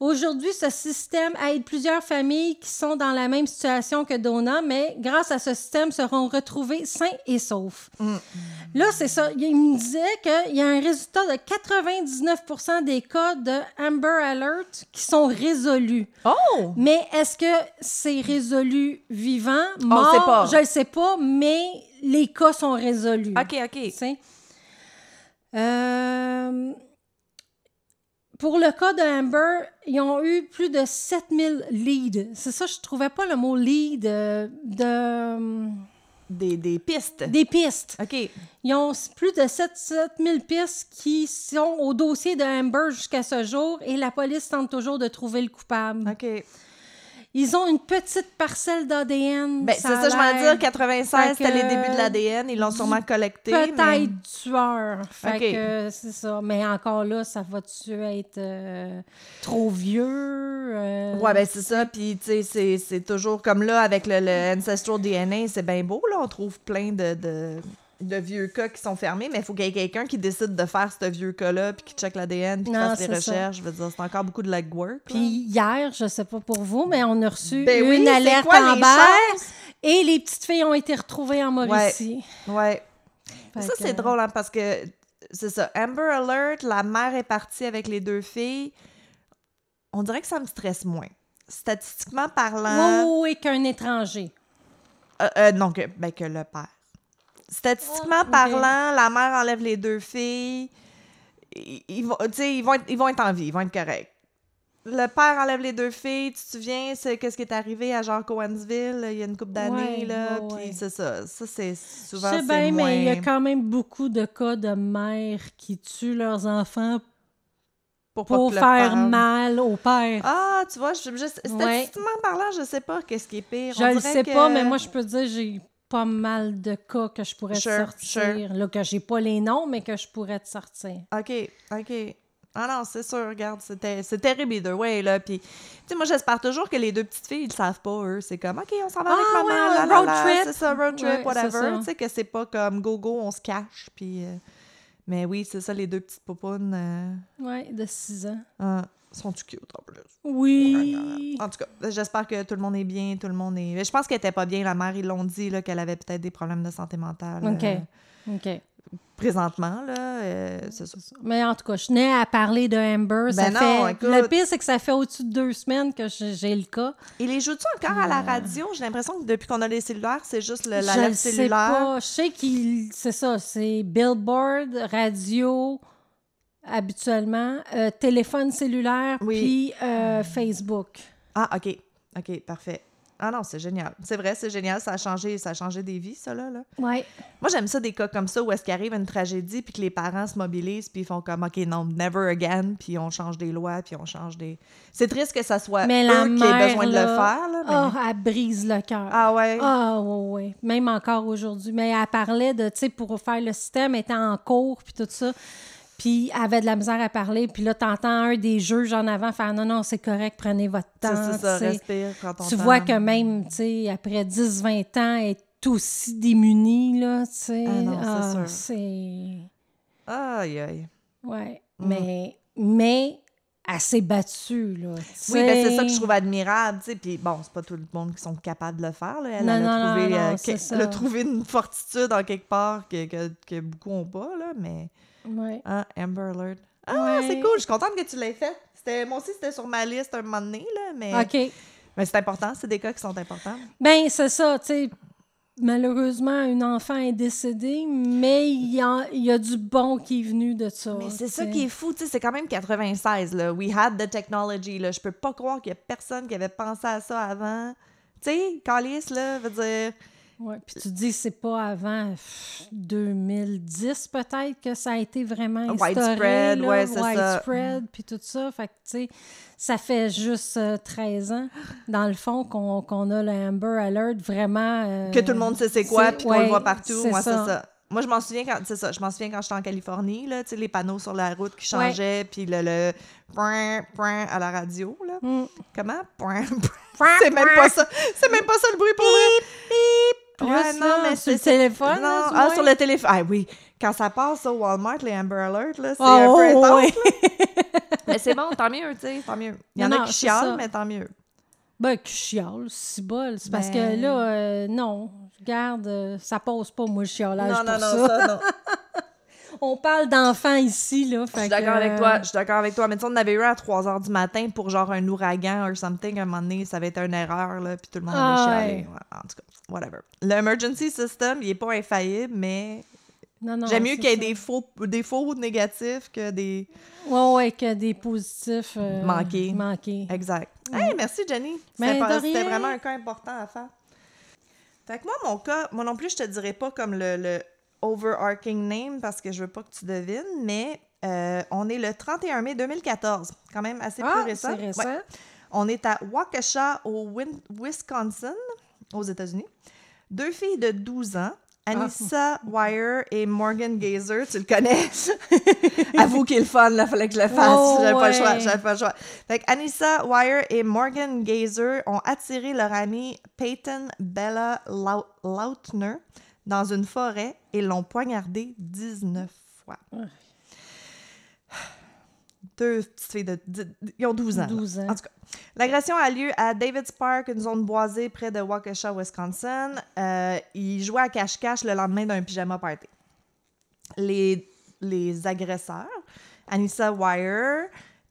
Aujourd'hui, ce système aide plusieurs familles qui sont dans la même situation que Donna, mais grâce à ce système, seront retrouvés sains et saufs. Là, c'est ça. Il me disait qu'il y a un résultat de 99% des cas de Amber Alert qui sont résolus. Oh! Mais est-ce que c'est résolu vivant, On mort? sait pas. Je ne sais pas, mais les cas sont résolus. OK, OK. Euh, pour le cas de Amber, ils ont eu plus de 7000 leads. C'est ça, je trouvais pas le mot lead euh, de, Des, des pistes. des pistes. OK. Ils ont plus de 7 7000 pistes qui sont au dossier de Amber jusqu'à ce jour et la police tente toujours de trouver le coupable. OK. Ils ont une petite parcelle d'ADN. Ben, c'est ça, je m'en dire, 96, Fait c'était les débuts de l'ADN. Ils l'ont sûrement collecté. Peut-être mais- tueur. Fait que c'est ça. Mais encore là, ça va-tu être euh, trop vieux? euh, Ouais, ben c'est ça. Puis, tu sais, c'est- c'est toujours comme là, avec le, le Ancestral DNA, c'est bien beau, là. On trouve plein de, de, de vieux cas qui sont fermés, mais il faut qu'il y ait quelqu'un qui décide de faire ce vieux cas-là, puis qui check l'ADN, puis qui Non, fasse ça. recherches. Je veux dire, c'est encore beaucoup de legwork. Puis hier, je sais pas pour vous, mais on a reçu Ben une oui, alerte quoi en chances? et les petites filles ont été retrouvées en Mauricie. Ouais. Fait ça, que- c'est drôle, hein, parce que c'est ça. Amber Alert, la mère est partie avec les deux filles. On dirait que ça me stresse moins. Statistiquement Oui, parlant. oui, oui, qu'un étranger. Euh, euh, non, que, ben, que le père. Statistiquement Ah, parlant, la mère enlève les deux filles. Ils, ils vont, sais, ils, vont être, ils vont être en vie, ils vont être corrects. le père enlève les deux filles. Tu te souviens, c'est qu'est-ce qui est arrivé à Jacques Owensville il y a une couple d'années, Ouais, là. ouais, Puis ouais. c'est ça. Ça, c'est Je souvent. sais c'est bien, mais il y a moins- quand même beaucoup de cas de mères qui tuent leurs enfants Pour, pour faire père- mal au père. Ah, tu vois, je, je, statistiquement parlant, je sais pas qu'est-ce qui est pire. je On le sais que- pas, mais moi, je peux dire j'ai pas mal de cas que je pourrais te sortir. sure. Là, que j'ai pas les noms, mais que je pourrais te sortir. OK, OK. Ah non, c'est sûr, regarde, c'était c'est terrible either way, là. Puis, tu sais, moi, j'espère toujours que les deux petites filles, ils le savent pas, eux. C'est comme, OK, on s'en va avec Ah, maman, ouais, la, la, road la, trip. C'est ça, road trip, Ouais, whatever. Tu sais, que c'est pas comme go-go, on se cache, puis... euh, Mais oui, c'est ça, les deux petites poupounes euh, Ouais, de 6 ans. Euh, sont-tu cute, en plus? Oui. En tout cas, j'espère que tout le monde est bien, tout le monde est... Je pense qu'elle était pas bien, la mère, ils l'ont dit, là, qu'elle avait peut-être des problèmes de santé mentale. OK. euh, OK. présentement, là, euh, c'est ça. Mais en tout cas, je tenais à parler de Amber. ça Ben non, fait... écoute. Le pire, c'est que ça fait au-dessus de deux semaines que j'ai le cas. Et les joues-tu encore à la radio? J'ai l'impression que depuis qu'on a les cellulaires, c'est juste le, la je lèvre le sais cellulaire. pas. Je sais qu'il... C'est ça, c'est billboard, radio, habituellement, euh, téléphone cellulaire, Oui. puis euh, Facebook. Ah, OK. OK, parfait. Ah non, c'est génial. C'est vrai, c'est génial. Ça a changé, ça a changé des vies, ça, là. là. Ouais. Moi, j'aime ça, des cas comme ça, où est-ce qu'il arrive une tragédie, puis que les parents se mobilisent, puis ils font comme, OK, non, never again, puis on change des lois, puis on change des... C'est triste que ça soit Mais la eux qui aient mère, besoin de le faire, là. mais- Ah, elle brise le cœur. Ah ouais? Ah, oui, oui. Même encore aujourd'hui. Mais elle parlait de, tu sais, pour faire le système, elle était en cours, puis tout ça. Puis avait de la misère à parler. Puis là, t'entends un des juges en avant faire non, non, c'est correct, prenez votre temps. C'est ça, respire Tu vois que même, tu sais, après 10-20 ans, elle est aussi démunie, là, tu sais. Ah non, c'est Ah, sûr. c'est... Aïe, aïe. Ouais. Mm. Mais, mais s'est battue, là. Oui, ben c'est ça que je trouve admirable, tu sais. Puis bon, c'est pas tout le monde qui sont capables de le faire, là. Elle, Non, elle a non, trouvé, non, euh, que- elle a trouvé une fortitude en quelque part que, que, que beaucoup ont pas, là. Mais, Ouais. hein, Amber Alert. Ah, Ouais. c'est cool. Je suis contente que tu l'aies fait. C'était, moi aussi, c'était sur ma liste un moment donné, là. Mais, OK. mais c'est important. C'est des cas qui sont importants. Ben, c'est ça, tu sais. Malheureusement, une enfant est décédée, mais il y a, il y a du bon qui est venu de ça. Mais c'est ça qui est fou, tu sais, c'est quand même 96, là. We had the technology, là. Je peux pas croire qu'il y a personne qui avait pensé à ça avant. Tu sais, Calice, là, veut dire... Ouais, puis tu dis c'est pas avant pff, 2010 peut-être que ça a été vraiment instauré. Widespread, là, ouais, c'est ça. widespread, puis tout ça. Fait que, tu sais, ça fait juste euh, 13 ans, dans le fond, qu'on qu'on a le Amber Alert vraiment... euh, que tout le monde sait c'est quoi, puis qu'on le voit partout. Moi, c'est ça. ça. Moi, je m'en souviens quand, c'est ça, je m'en souviens quand j'étais en Californie, là, tu sais, les panneaux sur la route qui changeaient, puis le, le point, point à la radio, là. Mm. Comment? Point, *laughs* point. C'est même pas ça. C'est même pas ça le bruit pour vrai. Plus, Ouais, là, sur le c'est- téléphone, Non, là, ah, sur le téléphone. Ah oui, quand ça passe au Walmart, les Amber Alert, là, c'est Ah, un peu oh, intense. *laughs* Mais c'est bon, tant mieux, tu sais, tant mieux. Il y en Non, a non, qui c'est chialent, ça. mais tant mieux. Ben, qui chiale, si bol. C'est parce Ben- que là, euh, non, regarde, euh, ça passe pas, moi, le chialage Non, pour non, ça. non, ça, non. *laughs* On parle d'enfants ici, là. Je suis d'accord avec toi, je suis d'accord avec toi. Mais tu sais, on avait eu un à 3 h du matin pour genre un ouragan or something. À un moment donné, ça avait été une erreur, là, puis tout le monde Ah, avait chialé. ouais. Ouais, en tout cas, whatever. L'emergency system, il est pas infaillible, mais Non, non, j'aime mieux qu'il y ait ça. des faux, des faux négatifs que des... Ouais, ouais, que des positifs euh, Manqués. manqués. Exact. Hey, merci, Jenny. Ben, C'était vraiment un cas important à faire. Fait que moi, mon cas, moi non plus, je te dirais pas comme le, le overarching name parce que je veux pas que tu devines, mais euh, on est le 31 mai 2014. Quand même assez Ah, plus récent. c'est récent. Ouais. On est à Waukesha, au Win- Wisconsin, aux États-Unis. Deux filles de 12 ans, Anissa Wire et Morgan Gazer. Tu le connais? *laughs* Avoue qu'il est le fun, là, fallait que je le fasse. Oh, j'avais pas le choix, j'avais pas le choix. Fait Anissa Wire et Morgan Gazer ont attiré leur amie Peyton Bella Lau- Lautner dans une forêt et l'ont poignardée 19 fois. Deux petites filles de... Ils ont 12 ans. là. 12 ans. En tout cas, l'agression a lieu à Davids Park, une zone boisée près de Waukesha, Wisconsin. Euh, ils jouaient à cache-cache le lendemain d'un pyjama party. Les, les agresseurs, Anissa Wire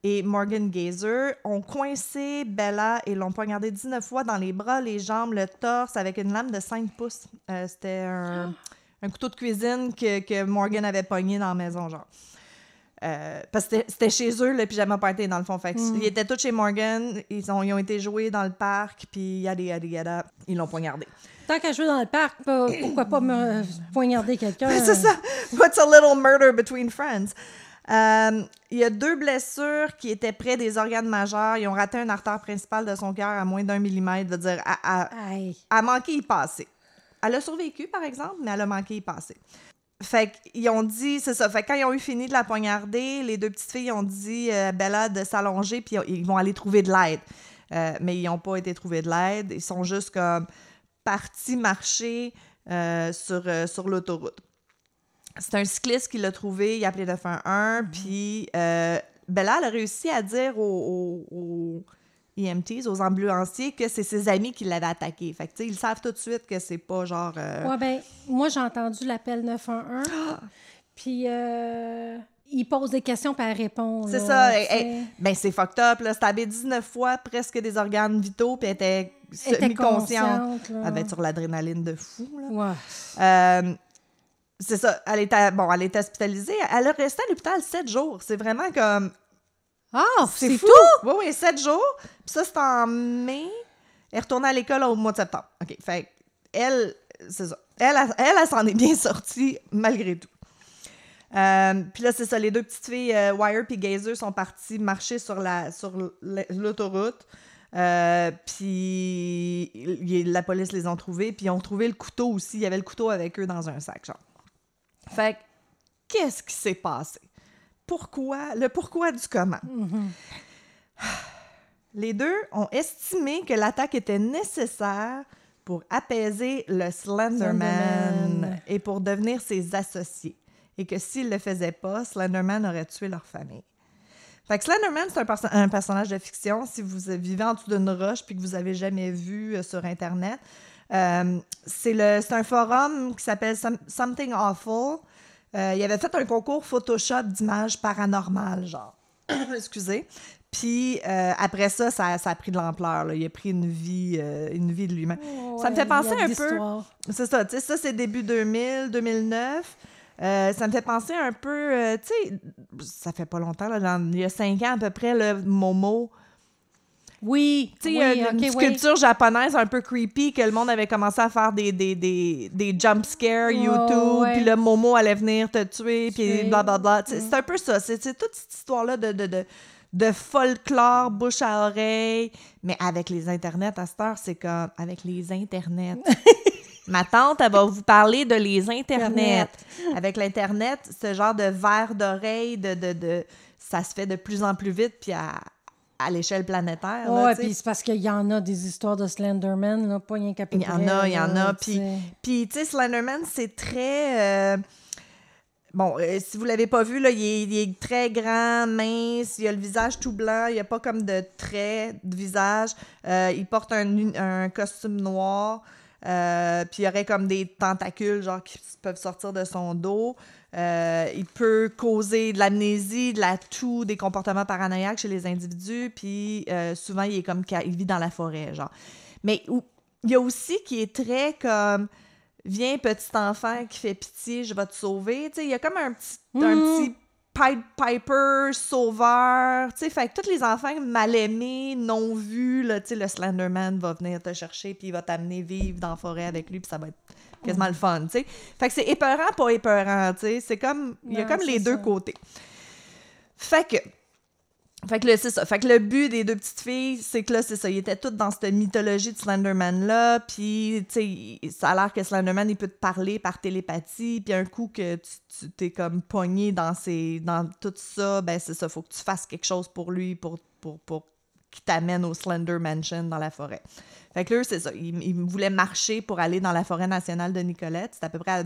et Morgan Gazer, ont coincé Bella et l'ont poignardée 19 fois dans les bras, les jambes, le torse avec une lame de 5 pouces. Euh, C'était un, un couteau de cuisine que, que Morgan avait pogné dans la maison, genre. euh, parce que c'était- chez eux, le pyjama party, dans le fond. Fait que Mm. Ils étaient tous chez Morgan, ils ont, ils ont été joués dans le parc, puis yada yada yada, ils l'ont poignardé. Tant qu'à jouer dans le parc, pourquoi pas me poignarder *laughs* quelqu'un? C'est ça. What's a little murder between friends? Euh, il y a deux blessures qui étaient près des organes majeurs. Ils ont raté un artère principale de son cœur à moins d'un millimètre. veut dire, à, à, manqué y passer. Elle a survécu, par exemple, mais elle a manqué y passer. Fait qu'ils ont dit, c'est ça. Fait quand ils ont eu fini de la poignarder, les deux petites filles ont dit à Bella de s'allonger, puis ils vont aller trouver de l'aide. Euh, mais ils n'ont pas été trouver de l'aide. Ils sont juste comme partis marcher euh, sur, euh, sur l'autoroute. C'est un cycliste qui l'a trouvé, il a appelé 911, puis euh, Bella, elle a réussi à dire aux, aux- aux EMTs, aux ambulanciers, que c'est ses amis qui l'avaient attaqué. Fait que, tu sais, ils savent tout de suite que c'est pas genre... euh, Ouais, ben, moi, j'ai entendu l'appel 911. Puis, euh, il pose des questions, puis elle répond. C'est ça. hey, hey, ben, c'est fucked up, là. Stabé 19 fois, presque des organes vitaux, puis elle était semi-consciente. Elle devait être sur l'adrénaline de fou, là. Ouais. Euh, c'est ça. Elle était, bon, elle est hospitalisée. Elle a resté à l'hôpital sept jours. C'est vraiment comme... Ah, C'est c'est fou! tout? Oui, oui, sept jours. Puis ça, c'est en mai. Elle est retournée à l'école au mois de septembre. OK. Fait que elle, c'est ça. Elle, elle, elle, elle s'en est bien sortie malgré tout. Euh, puis là, c'est ça. Les deux petites filles, euh, Wire puis Gazer, sont parties marcher sur la sur l'autoroute. Euh, puis la police les ont trouvés. Puis ils ont trouvé le couteau aussi. Il y avait le couteau avec eux dans un sac, genre. Fait que, qu'est-ce qui s'est passé? Pourquoi? Le pourquoi du comment? Les deux ont estimé que l'attaque était nécessaire pour apaiser le Slenderman, Slenderman. et pour devenir ses associés. Et que s'ils le faisaient pas, Slenderman aurait tué leur famille. Fait que Slenderman, c'est un, perso- un personnage de fiction. Si vous vivez en dessous d'une roche puis que vous avez jamais vu euh, sur Internet, euh, c'est le- c'est un forum qui s'appelle Some- Something Awful. Euh, il avait fait un concours Photoshop d'images paranormales, genre. *coughs* Excusez. Puis euh, après ça, ça, ça a pris de l'ampleur. Il a pris une vie, euh, une vie de lui-même. Ça me fait penser un peu-. C'est ça, tu sais, ça c'est début 2000, 2009. Euh, ça me fait penser un peu, euh, tu sais, ça fait pas longtemps, là, dans- il y a cinq ans à peu près, le Momo. Oui, Tu sais, oui, a une ok, oui. sculpture japonaise un peu creepy que le monde avait commencé à faire des, des, des, des jump scares Ouais, YouTube, puis le Momo allait venir te tuer, puis blablabla. Sais, C'est un peu ça. C'est c'est toute cette histoire-là de, de, de, de folklore, bouche à oreille. Mais avec les internets, à cette heure, c'est comme avec les internets. *laughs* Ma tante, elle va vous parler de les internets. Internet. Avec l'Internet, ce genre de verre d'oreille, de, de, de, ça se fait de plus en plus vite, puis à, à l'échelle planétaire. sais. puis c'est parce qu'il y en a des histoires de Slenderman, là, pas rien qu'à Il y en a, il y en a, puis- tu sais, Slenderman, c'est très. euh, Bon, euh, si vous l'avez pas vu, là, il est, il est très grand, mince, il a le visage tout blanc, il n'y a pas comme de traits de visage. Euh, il porte un, un costume noir, euh, puis il y aurait comme des tentacules, genre, qui peuvent sortir de son dos. Euh, il peut causer de l'amnésie, de la toux, des comportements paranoïaques chez les individus, puis euh, souvent, il est comme, il vit dans la forêt, genre. Mais ou- il y a aussi qui est très comme viens petit enfant qui fait pitié, je vais te sauver. Tu sais, il y a comme un petit un Mhm. petit Pied Piper sauveur, tu sais, fait que tous les enfants mal aimés, non vus, là, tu sais, le Slenderman va venir te chercher puis il va t'amener vivre dans la forêt avec lui puis ça va être quasiment le fun, tu sais. Fait que c'est épeurant pas épeurant, tu sais, c'est comme il y a comme les deux côtés. Fait que fait que, le, c'est ça. Fait que le but des deux petites filles, c'est que là, c'est ça. Ils étaient toutes dans cette mythologie de Slenderman-là. Puis, tu sais, ça a l'air que Slenderman, il peut te parler par télépathie. Puis, un coup que tu, tu t'es comme pogné dans, ces, dans tout ça, ben c'est ça. Faut que tu fasses quelque chose pour lui, pour, pour, pour qu'il t'amène au Slender Mansion dans la forêt. Fait que là, c'est ça. Ils, ils voulaient marcher pour aller dans la forêt nationale de Nicolette. C'est à peu près à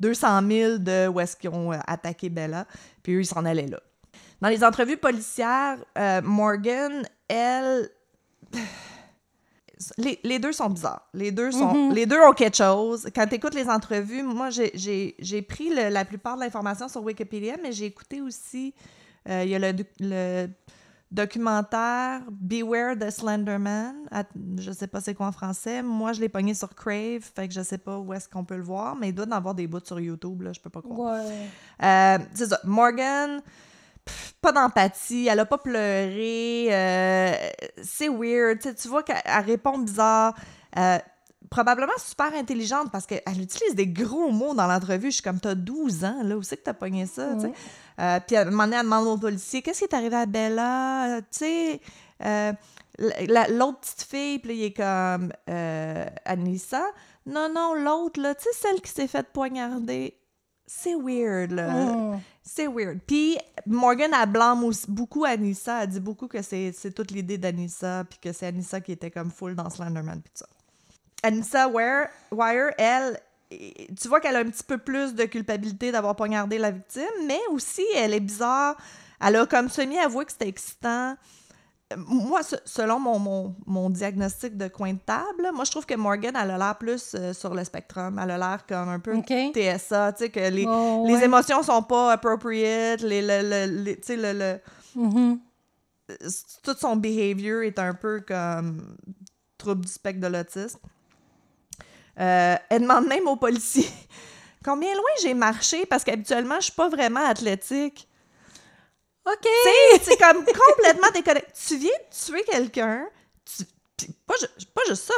200 000 de où est-ce qu'ils ont euh, attaqué Bella. Puis eux, ils s'en allaient là. Dans les entrevues policières, euh, Morgan, elle. *sighs* Les, les deux sont bizarres. Les deux, sont, Mhm. les deux ont quelque chose. Quand tu écoutes les entrevues, moi, j'ai- pris le- la plupart de l'information sur Wikipédia, mais j'ai écouté aussi. euh, Il y a le, doc- le documentaire Beware the Slenderman. Att- Je sais pas c'est quoi en français. Moi, je l'ai pogné sur Crave, fait que je sais pas où est-ce qu'on peut le voir, mais il doit en avoir des bouts sur YouTube, là, je peux pas croire. Ouais. Euh, c'est ça. Morgan, pas d'empathie, elle a pas pleuré, euh, c'est weird, tu vois qu'elle elle répond bizarre, euh, probablement super intelligente parce qu'elle utilise des gros mots dans l'entrevue, je suis comme, t'as 12 ans, là, où c'est que t'as pogné ça. Euh, puis à un moment donné, elle demande au policier, qu'est-ce qui est arrivé à Bella, tu sais, euh, la- l'autre petite fille, puis il est comme, euh, Anissa, non, non, l'autre, là, tu sais, celle qui s'est faite poignarder, c'est weird, là. Mm. C'est weird. Puis Morgan, elle blâme aussi beaucoup Anissa. Elle dit beaucoup que c'est c'est toute l'idée d'Anissa, puis que c'est Anissa qui était comme full dans Slenderman, puis tout ça. Anissa Wire, Wire elle, tu vois qu'elle a un petit peu plus de culpabilité d'avoir poignardé la victime, mais aussi, elle est bizarre. Elle a comme semi-avoué que c'était excitant. Euh, Moi, se- selon mon, mon, mon diagnostic de coin de table, moi, je trouve que Morgan, elle a l'air plus euh, sur le spectrum. Elle a l'air comme un peu. TSA, tu sais, que les, Oh, les ouais. émotions sont pas appropriate, les, le, le- tu sais, le, le- Mhm. tout son behavior est un peu comme trouble du spectre de l'autisme. Euh, elle demande même au policier *laughs* combien loin j'ai marché parce qu'habituellement, je suis pas vraiment athlétique. OK. C'est comme complètement déconnecté. Tu viens de tuer quelqu'un, tu- pas, ju- pas juste ça.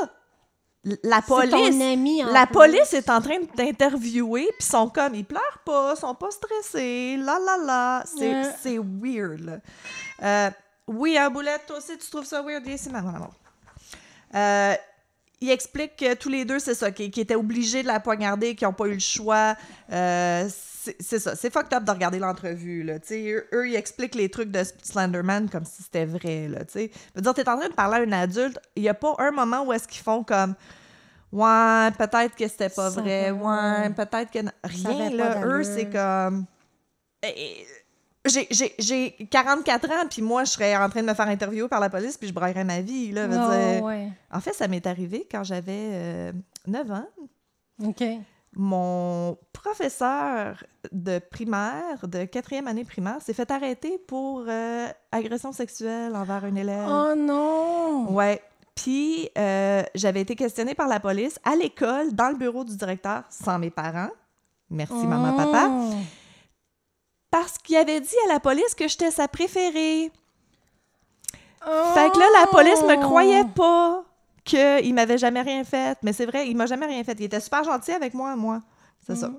La ton police, ami en la plus. police est en train de t'interviewer, puis ils sont comme, ils pleurent pas, ils sont pas stressés, la la la. C'est Ouais. weird, là. Euh, oui, un boulette, toi aussi, tu trouves ça weird? Yes, c'est marrant. Euh, il explique que tous les deux, c'est ça, qu'ils qu'ils étaient obligés de la poignarder, qu'ils n'ont pas eu le choix. Euh, c'est ça, c'est fucked up de regarder l'entrevue, là, tu. Eux, eux, ils expliquent les trucs de Slenderman comme si c'était vrai, là, tu sais. Je veux dire, t'es en train de parler à un adulte, il n'y a pas un moment où est-ce qu'ils font comme... Ouais, peut-être que c'était pas vrai. Ouais, peut-être que... Rien, là. Eux, c'est comme... j'ai- J'ai j'ai 44 ans, puis moi, je serais en train de me faire interviewer par la police, puis je braillerais ma vie, là. Oh, dire. ouais. En fait, ça m'est arrivé quand j'avais euh, 9 ans. OK. Mon professeur de primaire, de quatrième année primaire, s'est fait arrêter pour euh, agression sexuelle envers un élève. Oh non! Ouais. Puis, euh, j'avais été questionnée par la police à l'école, dans le bureau du directeur, sans mes parents. Merci, maman, papa. Oh. Parce qu'il avait dit à la police que j'étais sa préférée. Oh. Fait que là, la police me croyait pas qu'il m'avait jamais rien fait. Mais c'est vrai, il m'a jamais rien fait. Il était super gentil avec moi, moi. C'est ça. Mhm.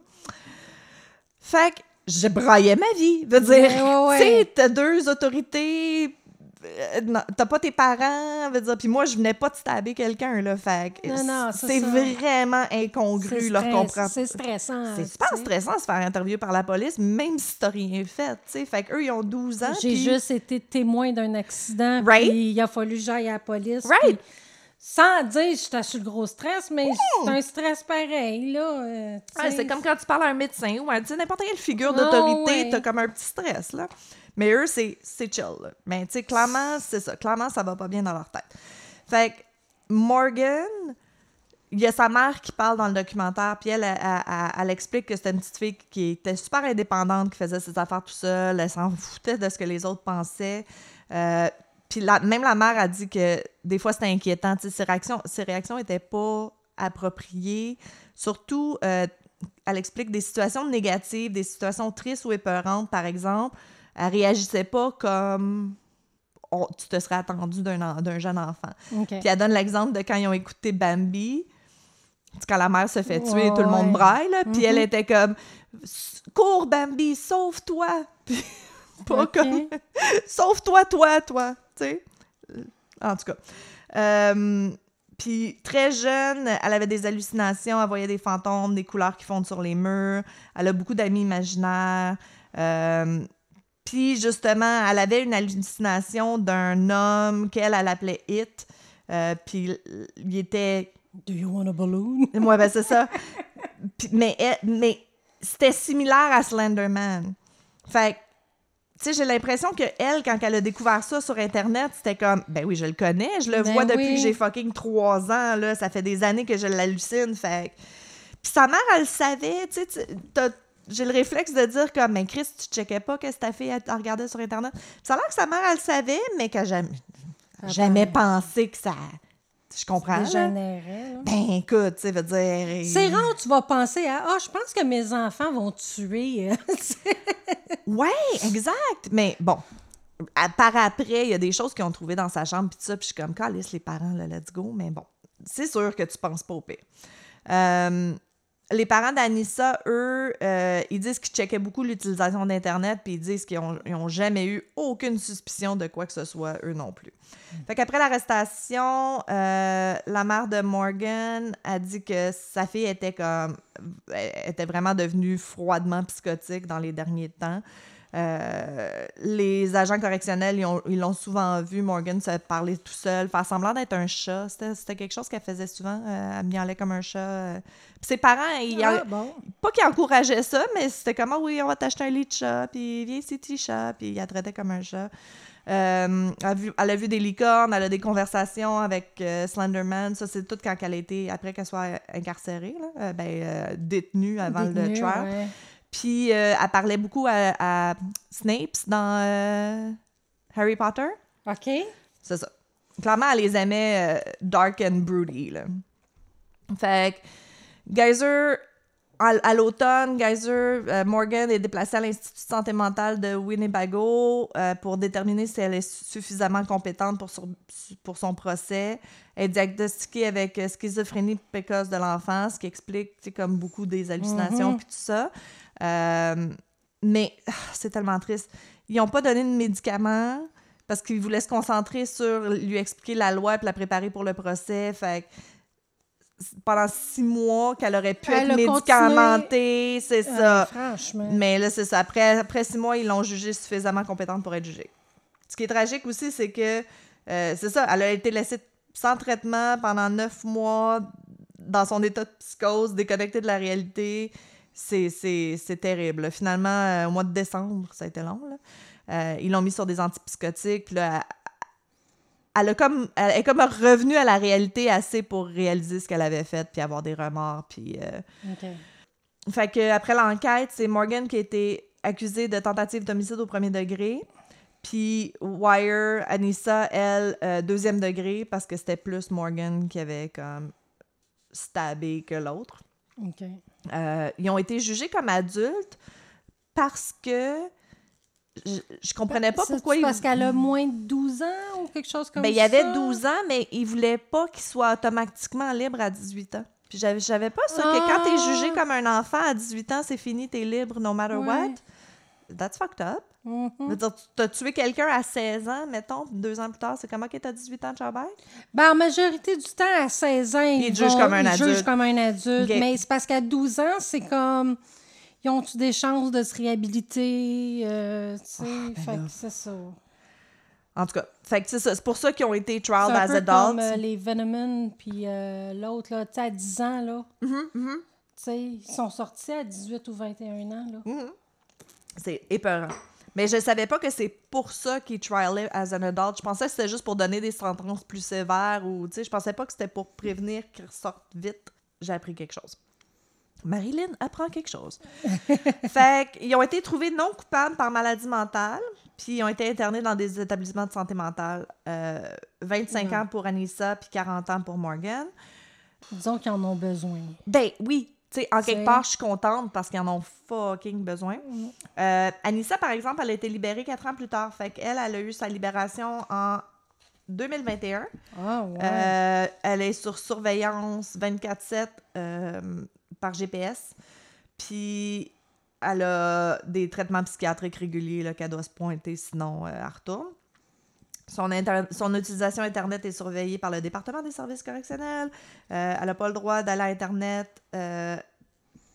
Fait que je braillais ma vie. Veut dire, Ouais, ouais, ouais. tu sais, t'as deux autorités. Euh, T'as pas tes parents, veut dire, puis moi je venais pas de stabber quelqu'un là, fait Non, non, c'est vraiment incongru stress- comprendre. C'est stressant. C'est super stressant de se faire interviewer par la police, même si t'as rien fait, tu sais. Fait qu'eux, ils ont 12 ans. J'ai juste été témoin d'un accident, Right? puis il a fallu que j'aille à la police. Right. Sans dire que j'étais sur le gros stress, mais c'est un stress pareil, là. euh, Ouais, c'est comme quand tu parles à un médecin ou à n'importe quelle figure Oh, d'autorité, ouais. t'as comme un petit stress, là. Mais eux, c'est chill, là. Mais tu sais, clairement, c'est ça. Clairement, ça va pas bien dans leur tête. Fait que Morgan, il y a sa mère qui parle dans le documentaire, puis elle, elle, explique que c'était une petite fille qui était super indépendante, qui faisait ses affaires tout seule, elle s'en foutait de ce que les autres pensaient. Euh, puis même la mère a dit que des fois c'était inquiétant, ses réactions, ses réactions étaient pas appropriées. Surtout, euh, elle explique des situations négatives, des situations tristes ou épeurantes, par exemple. Elle réagissait pas comme on- tu te serais attendu d'un jeune enfant. Puis elle donne l'exemple de quand ils ont écouté Bambi. Quand la mère se fait tuer, Ouais, tout le monde ouais. braille. là. Puis elle Mhm. était comme Cours, Bambi, sauve-toi! *laughs* Pas comme Sauve-toi, toi, toi! Tu sais? En tout cas. Euh, puis très jeune, elle avait des hallucinations, elle voyait des fantômes, des couleurs qui fondent sur les murs. Elle a beaucoup d'amis imaginaires. Euh, puis justement, elle avait une hallucination d'un homme qu'elle, elle appelait It. Euh, puis il était Do you want a balloon? *laughs* Ouais, ben c'est ça. Mais mais c'était similaire à Slenderman. Fait que, tu sais, j'ai l'impression que elle, quand elle a découvert ça sur Internet, c'était comme, ben oui, je le connais, je le Ben vois depuis oui. que j'ai fucking trois ans, là, ça fait des années que je l'hallucine, fait que- Puis sa mère, elle le savait, tu sais, j'ai le réflexe de dire comme, mais Chris, tu checkais pas que ta fille elle, elle regardait sur Internet. Ça a l'air que sa mère, elle le savait, mais qu'elle jamais, Ah jamais ben. pensé que ça... Je comprends. Ben écoute, tu sais, veut dire... C'est rare, tu vas penser à Ah, je pense que mes enfants vont tuer. euh, *laughs* ouais, exact. Mais bon, à- par après, il y a des choses qu'ils ont trouvées dans sa chambre, puis ça, puis je suis comme, calisse les parents, là, let's go. Mais bon, c'est sûr que tu penses pas au pire. Euh, les parents d'Anissa, eux, euh, ils disent qu'ils checkaient beaucoup l'utilisation d'Internet, puis ils disent qu'ils ont, ils ont jamais eu aucune suspicion de quoi que ce soit, eux non plus. Fait qu'après l'arrestation, euh, la mère de Morgan a dit que sa fille était comme était vraiment devenue froidement psychotique dans les derniers temps. Euh, les agents correctionnels, ils ont- ils l'ont souvent vu, Morgan, se parler tout seul, faire semblant d'être un chat. C'était c'était quelque chose qu'elle faisait souvent. euh, elle miaulait comme un chat. euh. Puis ses parents, ils, Ah, bon. pas qu'ils encourageaient ça, mais c'était comme, Ah oui, on va t'acheter un lit de chat, puis viens ici, petit chat, puis il la traitait comme un chat. Euh, elle, a vu, elle a vu des licornes, elle a des conversations avec Slenderman. Ça, c'est tout quand elle a été, après qu'elle soit incarcérée, là, ben, détenue avant le trial. ouais. Puis euh, elle parlait beaucoup à, à Snapes dans euh, Harry Potter. OK. C'est ça. Clairement, elle les aimait euh, dark and broody. Là. Fait que Geyser, à, à l'automne, Geyser, Morgan est déplacée à l'Institut de santé mentale de Winnebago pour déterminer si elle est suffisamment compétente pour, sur- pour son procès. Elle est diagnostiquée avec schizophrénie précoce de l'enfance, ce qui explique tu sais, comme beaucoup des hallucinations Mhm. puis tout ça. Euh, mais ah, c'est tellement triste. Ils n'ont pas donné de médicaments parce qu'ils voulaient se concentrer sur lui expliquer la loi et la préparer pour le procès. Fait pendant six mois qu'elle aurait pu Elle être médicamentée, c'est ça. Franchement. Mais là, c'est ça. Après, après six mois, ils l'ont jugée suffisamment compétente pour être jugée. Ce qui est tragique aussi, c'est que, euh, c'est ça, elle a été laissée sans traitement pendant neuf mois dans son état de psychose, déconnectée de la réalité. C'est, terrible. Finalement, euh, au mois de décembre, ça a été long, là, euh, ils l'ont mis sur des antipsychotiques. Puis là, elle, a comme, elle est comme revenue à la réalité assez pour réaliser ce qu'elle avait fait, puis avoir des remords, puis... euh, fait que après l'enquête, c'est Morgan qui a été accusée de tentative d'homicide au premier degré. Puis Wire, Anissa, elle, euh, deuxième degré, parce que c'était plus Morgan qui avait comme stabé que l'autre. Euh, ils ont été jugés comme adultes parce que je, je comprenais pas pourquoi ils... Parce qu'elle a moins de 12 ans ou quelque chose comme Ben, ça? il y avait 12 ans, mais ils voulaient pas qu'il soit automatiquement libre à 18 ans. Puis j'avais, j'avais pas ça, que quand t'es Ah! jugé comme un enfant à 18 ans, c'est fini, t'es libre no matter Ouais. what. That's fucked up. Dire, tu- t'as tué quelqu'un à 16 ans, mettons, deux ans plus tard, c'est comment que t'as 18 ans de travail? Ben, en majorité du temps, à 16 ans, ils, jugent comme un ils adulte. jugent comme un adulte. Ok. Mais c'est parce qu'à 12 ans, c'est comme... Ils ont-tu des chances de se réhabiliter? euh, tu sais, ben fait là. que c'est ça. En tout cas, fait que c'est ça. C'est pour ça qu'ils ont été un as adults. comme euh, les Venomon, puis euh, l'autre, là, tu sais, à 10 ans, là. Mhm, mhm, Tu sais, ils sont sortis à 18 ou 21 ans, là. C'est épeurant. Mais je savais pas que c'est pour ça qu'ils trialaient as an adult. Je pensais que c'était juste pour donner des sentences plus sévères ou, tu sais, je pensais pas que c'était pour prévenir qu'ils ressortent vite. J'ai appris quelque chose. Marilyn apprend quelque chose. *laughs* fait qu'ils ont été trouvés non coupables par maladie mentale, puis ils ont été internés dans des établissements de santé mentale. Euh, 25 Ouais. ans pour Anissa, puis 40 ans pour Morgan. Disons qu'ils en ont besoin. Ben oui, sais, en quelque part, je suis contente parce qu'ils en ont fucking besoin. Mm. Euh, Anissa, par exemple, elle a été libérée quatre ans plus tard. Fait qu'elle, elle a eu sa libération en 2021. Ah. Euh, elle est sur surveillance 24-7 euh, par GPS. Puis elle a des traitements psychiatriques réguliers qu'elle doit se pointer, sinon elle retourne. Son, inter- son utilisation Internet est surveillée par le département des services correctionnels. Euh, elle n'a pas le droit d'aller à Internet euh,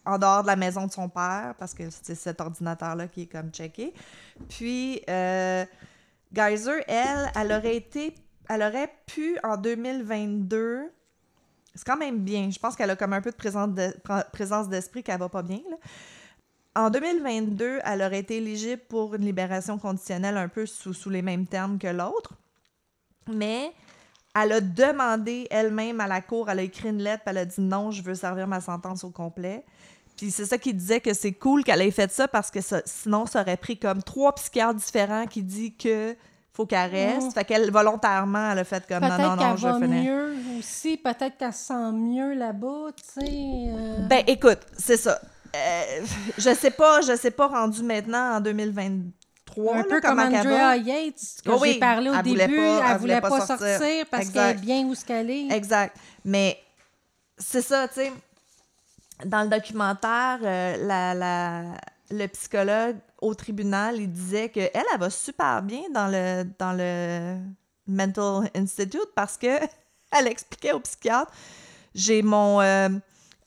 en dehors de la maison de son père parce que c'est cet ordinateur-là qui est comme checké. Puis, euh, Geyser, elle, elle aurait été, elle aurait pu en 2022. C'est quand même bien. Je pense qu'elle a comme un peu de présence de- pr- présence d'esprit qu'elle va pas bien. là. En 2022, elle aurait été éligible pour une libération conditionnelle un peu sous, sous les mêmes termes que l'autre. Mais elle a demandé elle-même à la cour, elle a écrit une lettre, puis elle a dit non, je veux servir ma sentence au complet. Puis c'est ça qui disait que c'est cool qu'elle ait fait ça parce que ça- sinon, ça aurait pris comme trois psychiatres différents qui disent que faut qu'elle reste. Mm. Fait qu'elle, volontairement, elle a fait comme non, non, non, qu'elle je va finir. mieux aussi. Peut-être qu'elle se sent mieux là-bas, tu sais. euh. Ben, écoute, c'est ça. Euh, je sais pas, je sais pas rendu maintenant en 2023. Un là, peu comme. Andrea Yates, que Oh oui, j'ai parlé au elle début, voulait pas- elle, voulait pas sortir, parce qu'elle est bien où ce qu'elle est. Exact. Mais c'est ça, tu sais. Dans le documentaire, euh, la, la- le psychologue au tribunal, il disait qu'elle, elle, elle va super bien dans le, dans le Mental Institute parce que *laughs* elle expliquait au psychiatre j'ai mon. euh,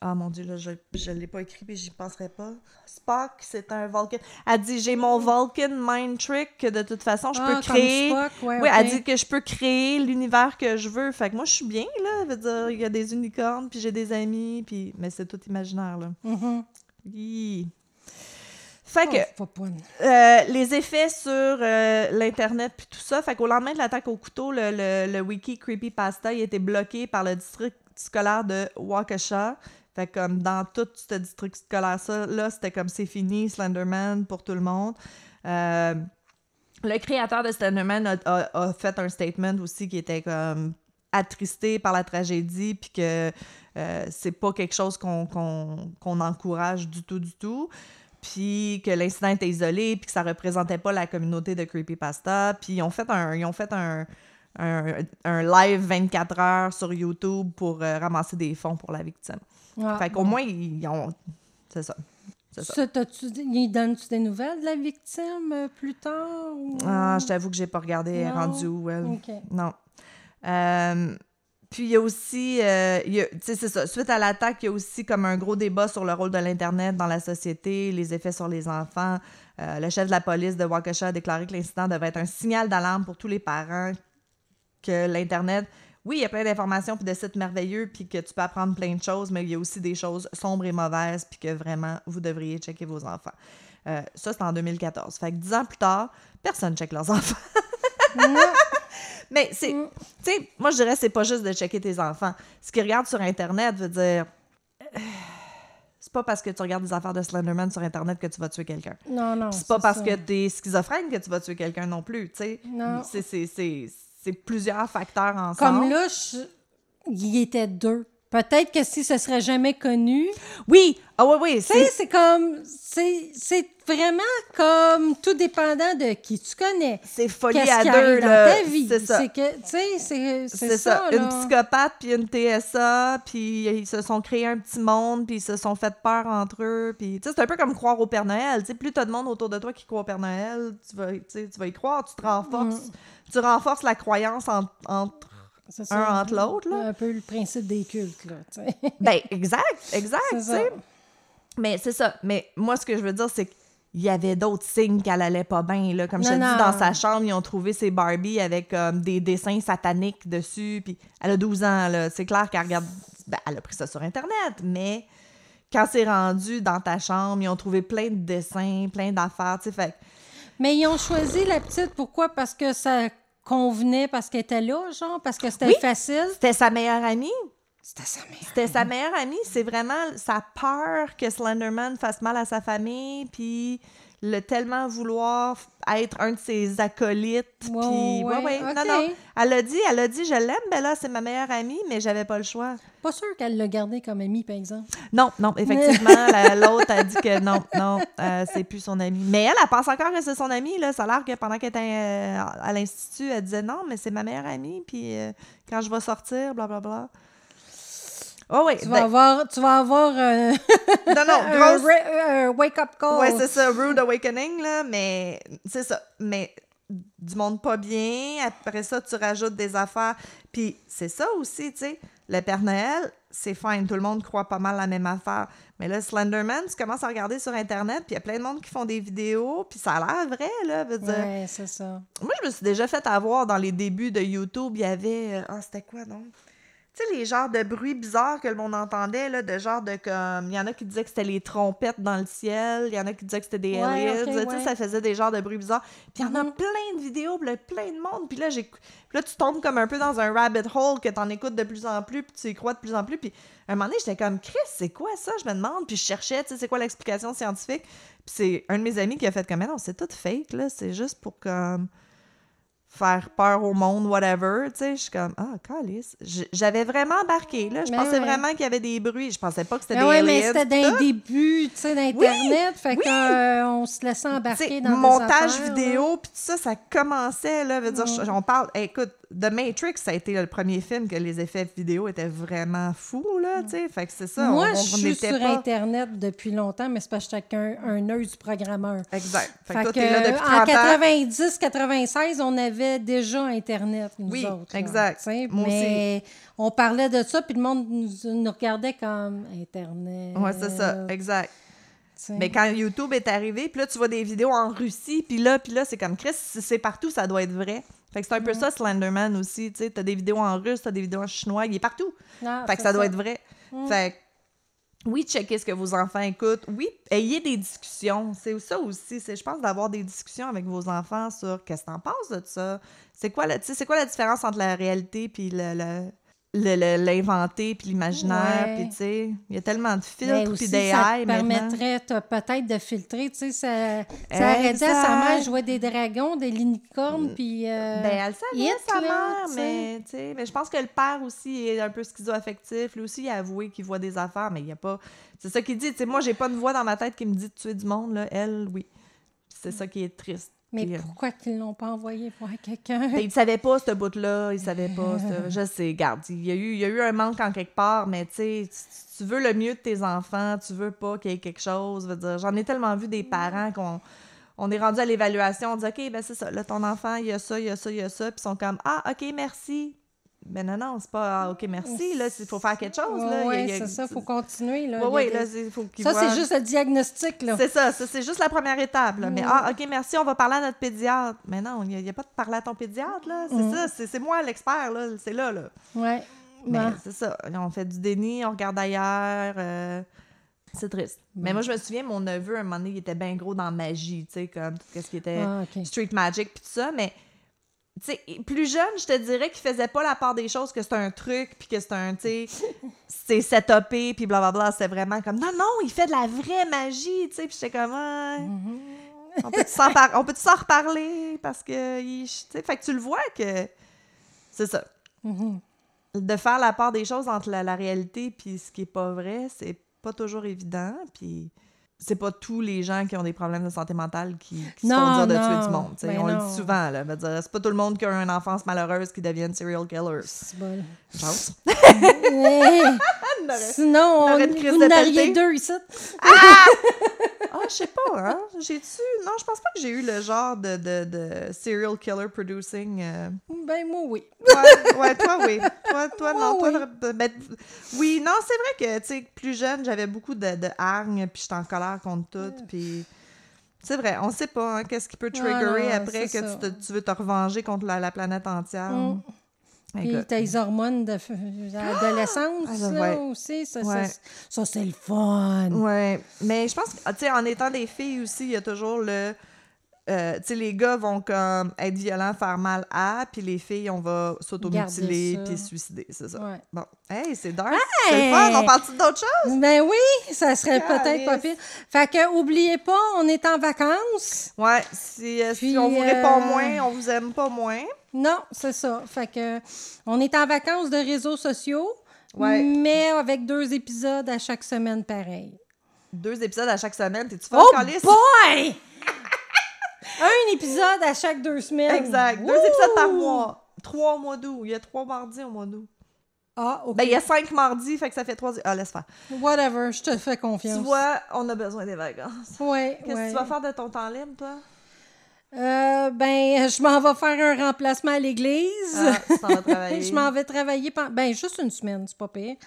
Ah mon Dieu, là, je ne l'ai pas écrit, puis j'y penserais pas. Spock, c'est un Vulcan. Elle dit j'ai mon Vulcan Mind Trick que de toute façon, je Ah, peux créer. Spock, ouais, Oui, elle dit que je peux créer l'univers que je veux. Fait que moi, je suis bien, là. Je veux dire, il y a des unicornes, puis j'ai des amis, puis... Mais c'est tout imaginaire, là. Mhm. Hi. Fait que Oh, euh, les effets sur euh, l'Internet puis tout ça, fait qu'au lendemain de l'attaque au couteau, le, le, le wiki Creepypasta, il a été bloqué par le district scolaire de Waukesha. Fait comme dans tout ce district scolaire ça, là, c'était comme c'est fini, Slenderman pour tout le monde. Euh, le créateur de Slenderman a, a- fait un statement aussi qui était comme attristé par la tragédie, puis que euh, c'est pas quelque chose qu'on encourage du tout, du tout. Puis que l'incident était isolé, puis que ça représentait pas la communauté de Creepypasta. Puis ils ont fait un, ils ont fait un, un live 24 heures sur YouTube pour euh, ramasser des fonds pour la victime. Ah, fait qu'au moins, ils ont... C'est ça. C'est ça. Il donne-tu des nouvelles de la victime euh, plus tard? ou- Ah, je t'avoue que j'ai pas regardé Non? rendue où, elle? Non. Euh, puis il y a aussi, euh, c'est ça, suite à l'attaque, il y a aussi comme un gros débat sur le rôle de l'Internet dans la société, les effets sur les enfants. Euh, le chef de la police de Waukesha a déclaré que l'incident devait être un signal d'alarme pour tous les parents que l'Internet, oui, il y a plein d'informations puis de sites merveilleux puis que tu peux apprendre plein de choses, mais il y a aussi des choses sombres et mauvaises puis que vraiment, vous devriez checker vos enfants. Euh, ça, c'est en 2014. Fait que dix ans plus tard, personne check leurs *laughs* enfants. Mais c'est, Mm. tu sais, moi je dirais c'est pas juste de checker tes enfants. Ce qu'ils regardent sur Internet veut dire, euh, c'est pas parce que tu regardes des affaires de Slenderman sur Internet que tu vas tuer quelqu'un. Non, non. C'est pas parce ça. que t'es schizophrène que tu vas tuer quelqu'un non plus, tu sais. Non. C'est, c'est, c'est, c'est plusieurs facteurs ensemble. Comme là, je- il était deux. Peut-être que si ce serait jamais connu. Oui, ah oui, oui, Tu sais, c'est, c'est comme. C'est c'est vraiment comme tout dépendant de qui tu connais. c'est folie à deux, là. dans ta vie. C'est ça. C'est que, tu sais, c'est C'est c'est ça, ça. une psychopathe puis une TSA, puis ils se sont créés un petit monde, puis ils se sont fait peur entre eux, puis tu sais, c'est un peu comme croire au Père Noël, tu sais, plus t'as de monde autour de toi qui croit au Père Noël, tu vas, tu vas y croire, tu te renforces, tu renforces la croyance en- entre... Un ça. entre l'autre, là. Un peu le principe des cultes, là. *laughs* Ben, exact, exact. Mais c'est ça, mais moi, ce que je veux dire, c'est qu'il y avait d'autres signes qu'elle allait pas bien, là. Comme je te Non, dis, dans sa chambre, ils ont trouvé ses Barbie avec comme des dessins sataniques dessus, puis elle a 12 ans, là. C'est clair qu'elle regarde... Ben, elle a pris ça sur Internet, mais quand c'est rendu dans ta chambre, ils ont trouvé plein de dessins, plein d'affaires, tu sais, fait Mais ils ont choisi la petite, pourquoi? Parce que ça convenait, parce qu'elle était là, genre, parce que c'était Oui. facile. C'était sa meilleure amie. C'était sa mère. C'était sa meilleure amie. C'est vraiment sa peur que Slenderman fasse mal à sa famille, puis le tellement vouloir être un de ses acolytes. Puis, Ouais, ouais, non, non. Elle a dit, elle a dit, je l'aime, Bella, c'est ma meilleure amie, mais j'avais pas le choix. Pas sûr qu'elle l'a gardé comme amie, par exemple. Non, non, effectivement, *laughs* la- l'autre a dit que non, non, euh, c'est plus son amie. Mais elle, elle pense encore que c'est son amie, là. Ça a l'air que pendant qu'elle était euh, à l'institut, elle disait non, mais c'est ma meilleure amie, puis euh, quand je vais sortir, blablabla. Oh oui, Tu ben- vas avoir, tu vas avoir euh, *laughs* non, non, *laughs* un, grosse, un wake-up call. Ouais, c'est ça, Rude Awakening, là, mais c'est ça. Mais du monde pas bien, après ça, tu rajoutes des affaires. Puis c'est ça aussi, tu sais, le Père Noël, c'est fine, tout le monde croit pas mal la même affaire. Mais là, Slenderman, tu commences à regarder sur Internet, puis il y a plein de monde qui font des vidéos, puis ça a l'air vrai, là, veut dire. Ouais, c'est ça. Moi, je me suis déjà fait avoir dans les débuts de YouTube, il y avait... euh, Ah, c'était quoi, donc? Tu sais, les genres de bruits bizarres que le monde entendait, là, de genre de comme... Il y en a qui disaient que c'était les trompettes dans le ciel, il y en a qui disaient que c'était des Ouais, ça faisait des genres de bruits bizarres. Puis il y en a Mhm. plein de vidéos, là, plein de monde, puis là, j'ai... puis là, tu tombes comme un peu dans un rabbit hole que t'en écoutes de plus en plus, puis tu y crois de plus en plus, puis à un moment donné, j'étais comme, Chris, c'est quoi ça? Je me demande, puis je cherchais, tu sais, c'est quoi l'explication scientifique? Puis c'est un de mes amis qui a fait comme, Mais non, c'est tout fake, là, c'est juste pour comme faire peur au monde, whatever. Tu sais, je suis comme, ah, calice. J'avais vraiment embarqué, là. Je Ben pensais ouais. vraiment qu'il y avait des bruits. Je pensais pas que c'était Ah des ouais, mais c'était les débuts, tu sais, d'Internet. fait oui. qu'on se laissait embarquer sais, dans des montage affaires, vidéo, puis tout ça, ça commençait, là. Veut dire, on parle... hey, écoute, The Matrix, ça a été le premier film que les effets vidéo étaient vraiment fous, là, tu sais. Fait que c'est ça. Moi, on, on je suis sur pas... Internet depuis longtemps, mais c'est parce que j'étais un, œil du programmeur. Exact. Fait, Fait que toi, que, t'es là depuis en 30 ans. 90-96, on avait déjà Internet, nous Oui, autres. là, exact. Moi mais on parlait de ça, puis le monde nous, nous regardait comme Internet. Ouais, c'est ça, exact. Mais quand YouTube est arrivé, puis là, tu vois des vidéos en Russie, puis là, puis là, c'est comme, Chris, c'est partout, ça doit être vrai. Fait que c'est un peu ça, Slenderman aussi, tu sais. T'as des vidéos en russe, t'as des vidéos en chinois, il est partout. Ah, Fait que ça doit être vrai. Fait que, oui, checkez ce que vos enfants écoutent. Oui, ayez des discussions. C'est ça aussi. C'est, je pense, d'avoir des discussions avec vos enfants sur qu'est-ce que t'en penses de ça? C'est quoi, la, c'est quoi la différence entre la réalité puis le, le- l'inventé puis l'imaginaire. Puis, tu sais, il y a tellement de filtres aussi, puis ça d'AI permettrait peut-être de filtrer, tu sais, ça, ça à sa mère jouer des dragons, des licornes, puis... euh, Ben, elle savait, sa mère, mais, tu sais, mais je pense que le père aussi est un peu schizoaffectif. Lui aussi, il a avoué qu'il voit des affaires, mais il n'y a pas... C'est ça qu'il dit. Tu sais, moi, j'ai pas une voix dans ma tête qui me dit de tuer du monde, là. Elle, oui. C'est ça qui est triste. Mais Puis, euh, pourquoi qu'ils l'ont pas envoyé voir quelqu'un? ben, il savait pas, ce bout-là. Il savait pas. ce- *laughs* Je sais, garde. Il y, a eu, il y a eu un manque en quelque part, mais tu sais, tu- veux le mieux de tes enfants, tu veux pas qu'il y ait quelque chose. J'en ai tellement vu des parents qu'on on est rendu à l'évaluation, on dit OK, ben c'est ça, là, ton enfant, il y a ça, il y a ça, il y a ça, puis ils sont comme Ah, OK, merci. Ben non, non, c'est pas ah, OK, merci, là, il faut faire quelque chose. Oui, a- c'est ça, il faut continuer. Là. Là, il faut Ça, c'est juste le diagnostic. Là. c'est ça, ça, c'est juste la première étape. Là. Mais ah, OK, merci, on va parler à notre pédiatre. Mais non, il n'y a, pas de parler à ton pédiatre, là. C'est Mm. ça, c'est, c'est moi l'expert, là. C'est là, là. Ouais. Mais c'est ça. On fait du déni, on regarde ailleurs. euh, C'est triste. Mais moi, je me souviens, mon neveu, un moment donné, il était bien gros dans magie, tu sais, comme tout ce qui était Ah, street magic puis tout ça. Mais, plus jeune, je te dirais qu'il faisait pas la part des choses, que c'est un truc, puis que c'est un, tu sais, *laughs* c'est setupé, puis blablabla. C'était vraiment comme, non, non, il fait de la vraie magie, tu sais. Puis j'étais comme, Ah, on peut-tu s'en par- on peut-tu s'en reparler? Parce que, tu sais, fait que tu le vois que c'est ça. Mhm. De faire la part des choses entre la, la réalité puis ce qui est pas vrai, c'est pas toujours évident. Puis c'est pas tous les gens qui ont des problèmes de santé mentale qui, qui se font Non, dire de non. tuer du monde. Ben on le non. dit souvent. Là, c'est pas tout le monde qui a une enfance malheureuse qui devienne serial killer. C'est bon. Je pense. *laughs* *laughs* Sinon, on vous de en auriez pelleté. deux ici. Ah, *laughs* je sais pas, hein? J'ai-tu... Non, je pense pas que j'ai eu le genre de, de, de serial killer producing... euh, Ben, moi, oui. Ouais, ouais, toi, oui. Toi, toi Moi, non. Toi, oui. t'aurais- ben, oui, non, c'est vrai que, tu sais, plus jeune, j'avais beaucoup de, de hargne, puis j'étais en colère contre tout, puis... C'est vrai, on sait pas hein, qu'est-ce qui peut triggerer non, après que te- tu veux te revenger contre la, la planète entière. Mm. Puis t'as les hormones de f- d'adolescence, Ah, là, ouais. aussi. Ça, Ouais. ça, ça, c'est le fun. Ouais, mais je pense que, tu sais, en étant des filles aussi, il y a toujours le... euh, tu sais, les gars vont comme être violents, faire mal à, puis les filles, on va s'automutiler puis se suicider, c'est ça. Ouais. Bon, hey, c'est dark, c'est le fun, on parle-tu d'autre chose? Ben oui, ça serait peut-être pas pire. Fait que, oubliez pas, on est en vacances. Ouais, si, euh, si on vous répond euh, moins, on vous aime pas moins. Non, c'est ça. Fait que, on est en vacances de réseaux sociaux, Ouais. mais avec deux épisodes à chaque semaine pareil. Deux épisodes à chaque semaine, t'es-tu fun, Oh boy! Un épisode à chaque deux semaines. Exact, deux épisodes par mois. Trois au mois d'août. Il y a trois mardis au mois d'août. Ah, OK. Ben, il y a cinq mardis, fait que ça fait trois... Ah, laisse faire. Whatever, je te fais confiance. Tu vois, on a besoin des vacances. Ouais, Qu'est-ce ouais. que tu vas faire de ton temps libre, toi? Euh, ben, je m'en vais faire un remplacement à l'église. Ah, tu t'en vas *laughs* travailler. je m'en vais travailler pendant... Ben, juste une semaine, c'est pas pire.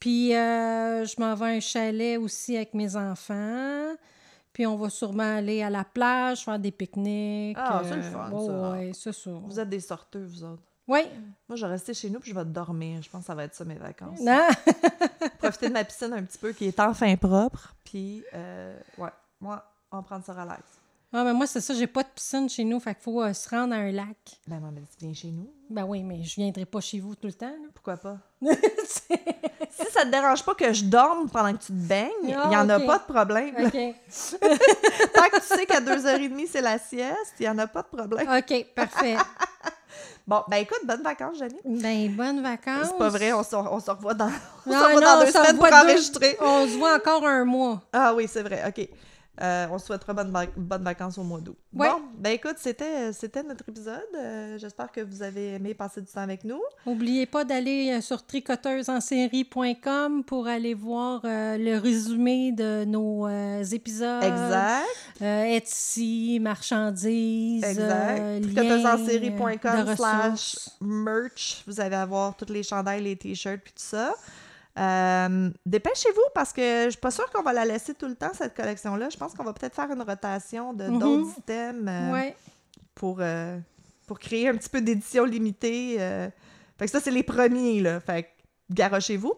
Puis, euh, je m'en vais à un chalet aussi avec mes enfants. Puis, on va sûrement aller à la plage, faire des pique-niques. Ah, c'est le fun, ouais, ça. Ouais, c'est ça. Vous êtes des sorteux, vous autres. Oui. Moi, je vais rester chez nous puis je vais dormir. Je pense que ça va être ça, mes vacances. Non? *laughs* Profiter de ma piscine un petit peu qui est enfin propre. Puis, euh, ouais, moi, on prend ça relax. Ah, mais moi, c'est ça, j'ai pas de piscine chez nous, fait qu'il faut euh, se rendre à un lac. Ben, moi, mais tu viens chez nous. Ben oui, mais je viendrai pas chez vous tout le temps. là. Pourquoi pas? *laughs* Si ça te dérange pas que je dorme pendant que tu te baignes, il Ah, n'y en a ok. pas de problème. OK. *laughs* Tant que tu sais qu'à 2h30, c'est la sieste, il n'y en a pas de problème. OK, parfait. *laughs* Bon, ben écoute, bonnes vacances, Jenny. Ben, bonnes vacances. C'est pas vrai, on se, on se revoit dans, *laughs* on se revoit non, dans deux se semaines pour deux- enregistrer. On se voit encore un mois. Ah oui, c'est vrai, OK. Euh, on se souhaitera bonnes, bonnes vacances au mois d'août. Ouais. Bon, ben écoute, c'était c'était notre épisode. Euh, J'espère que vous avez aimé passer du temps avec nous. N'oubliez pas d'aller euh, sur tricoteusesensérie.com pour aller voir euh, le résumé de nos euh, épisodes. exact. Euh, Etsy, marchandises, Exact. euh, de slash merch. Vous allez avoir toutes les chandails, les t-shirts, puis tout ça. Euh, Dépêchez-vous parce que je suis pas sûre qu'on va la laisser tout le temps, cette collection-là. Je pense qu'on va peut-être faire une rotation de Mhm. d'autres items euh, Ouais. pour, euh, pour créer un petit peu d'édition limitée. Fait que ça, c'est les premiers, là. Fait que garochez-vous.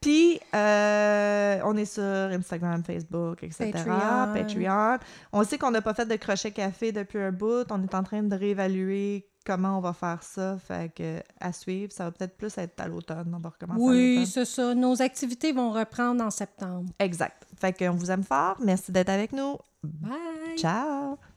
Puis, euh, on est sur Instagram, Facebook, etc. Patreon. Patreon. On sait qu'on n'a pas fait de crochet café depuis un bout. On est en train de réévaluer comment on va faire ça. Fait que, à suivre, ça va peut-être plus être à l'automne. On va recommencer Oui, c'est ça. Nos activités vont reprendre en septembre. Exact. Fait qu'on vous aime fort. Merci d'être avec nous. Bye! Ciao!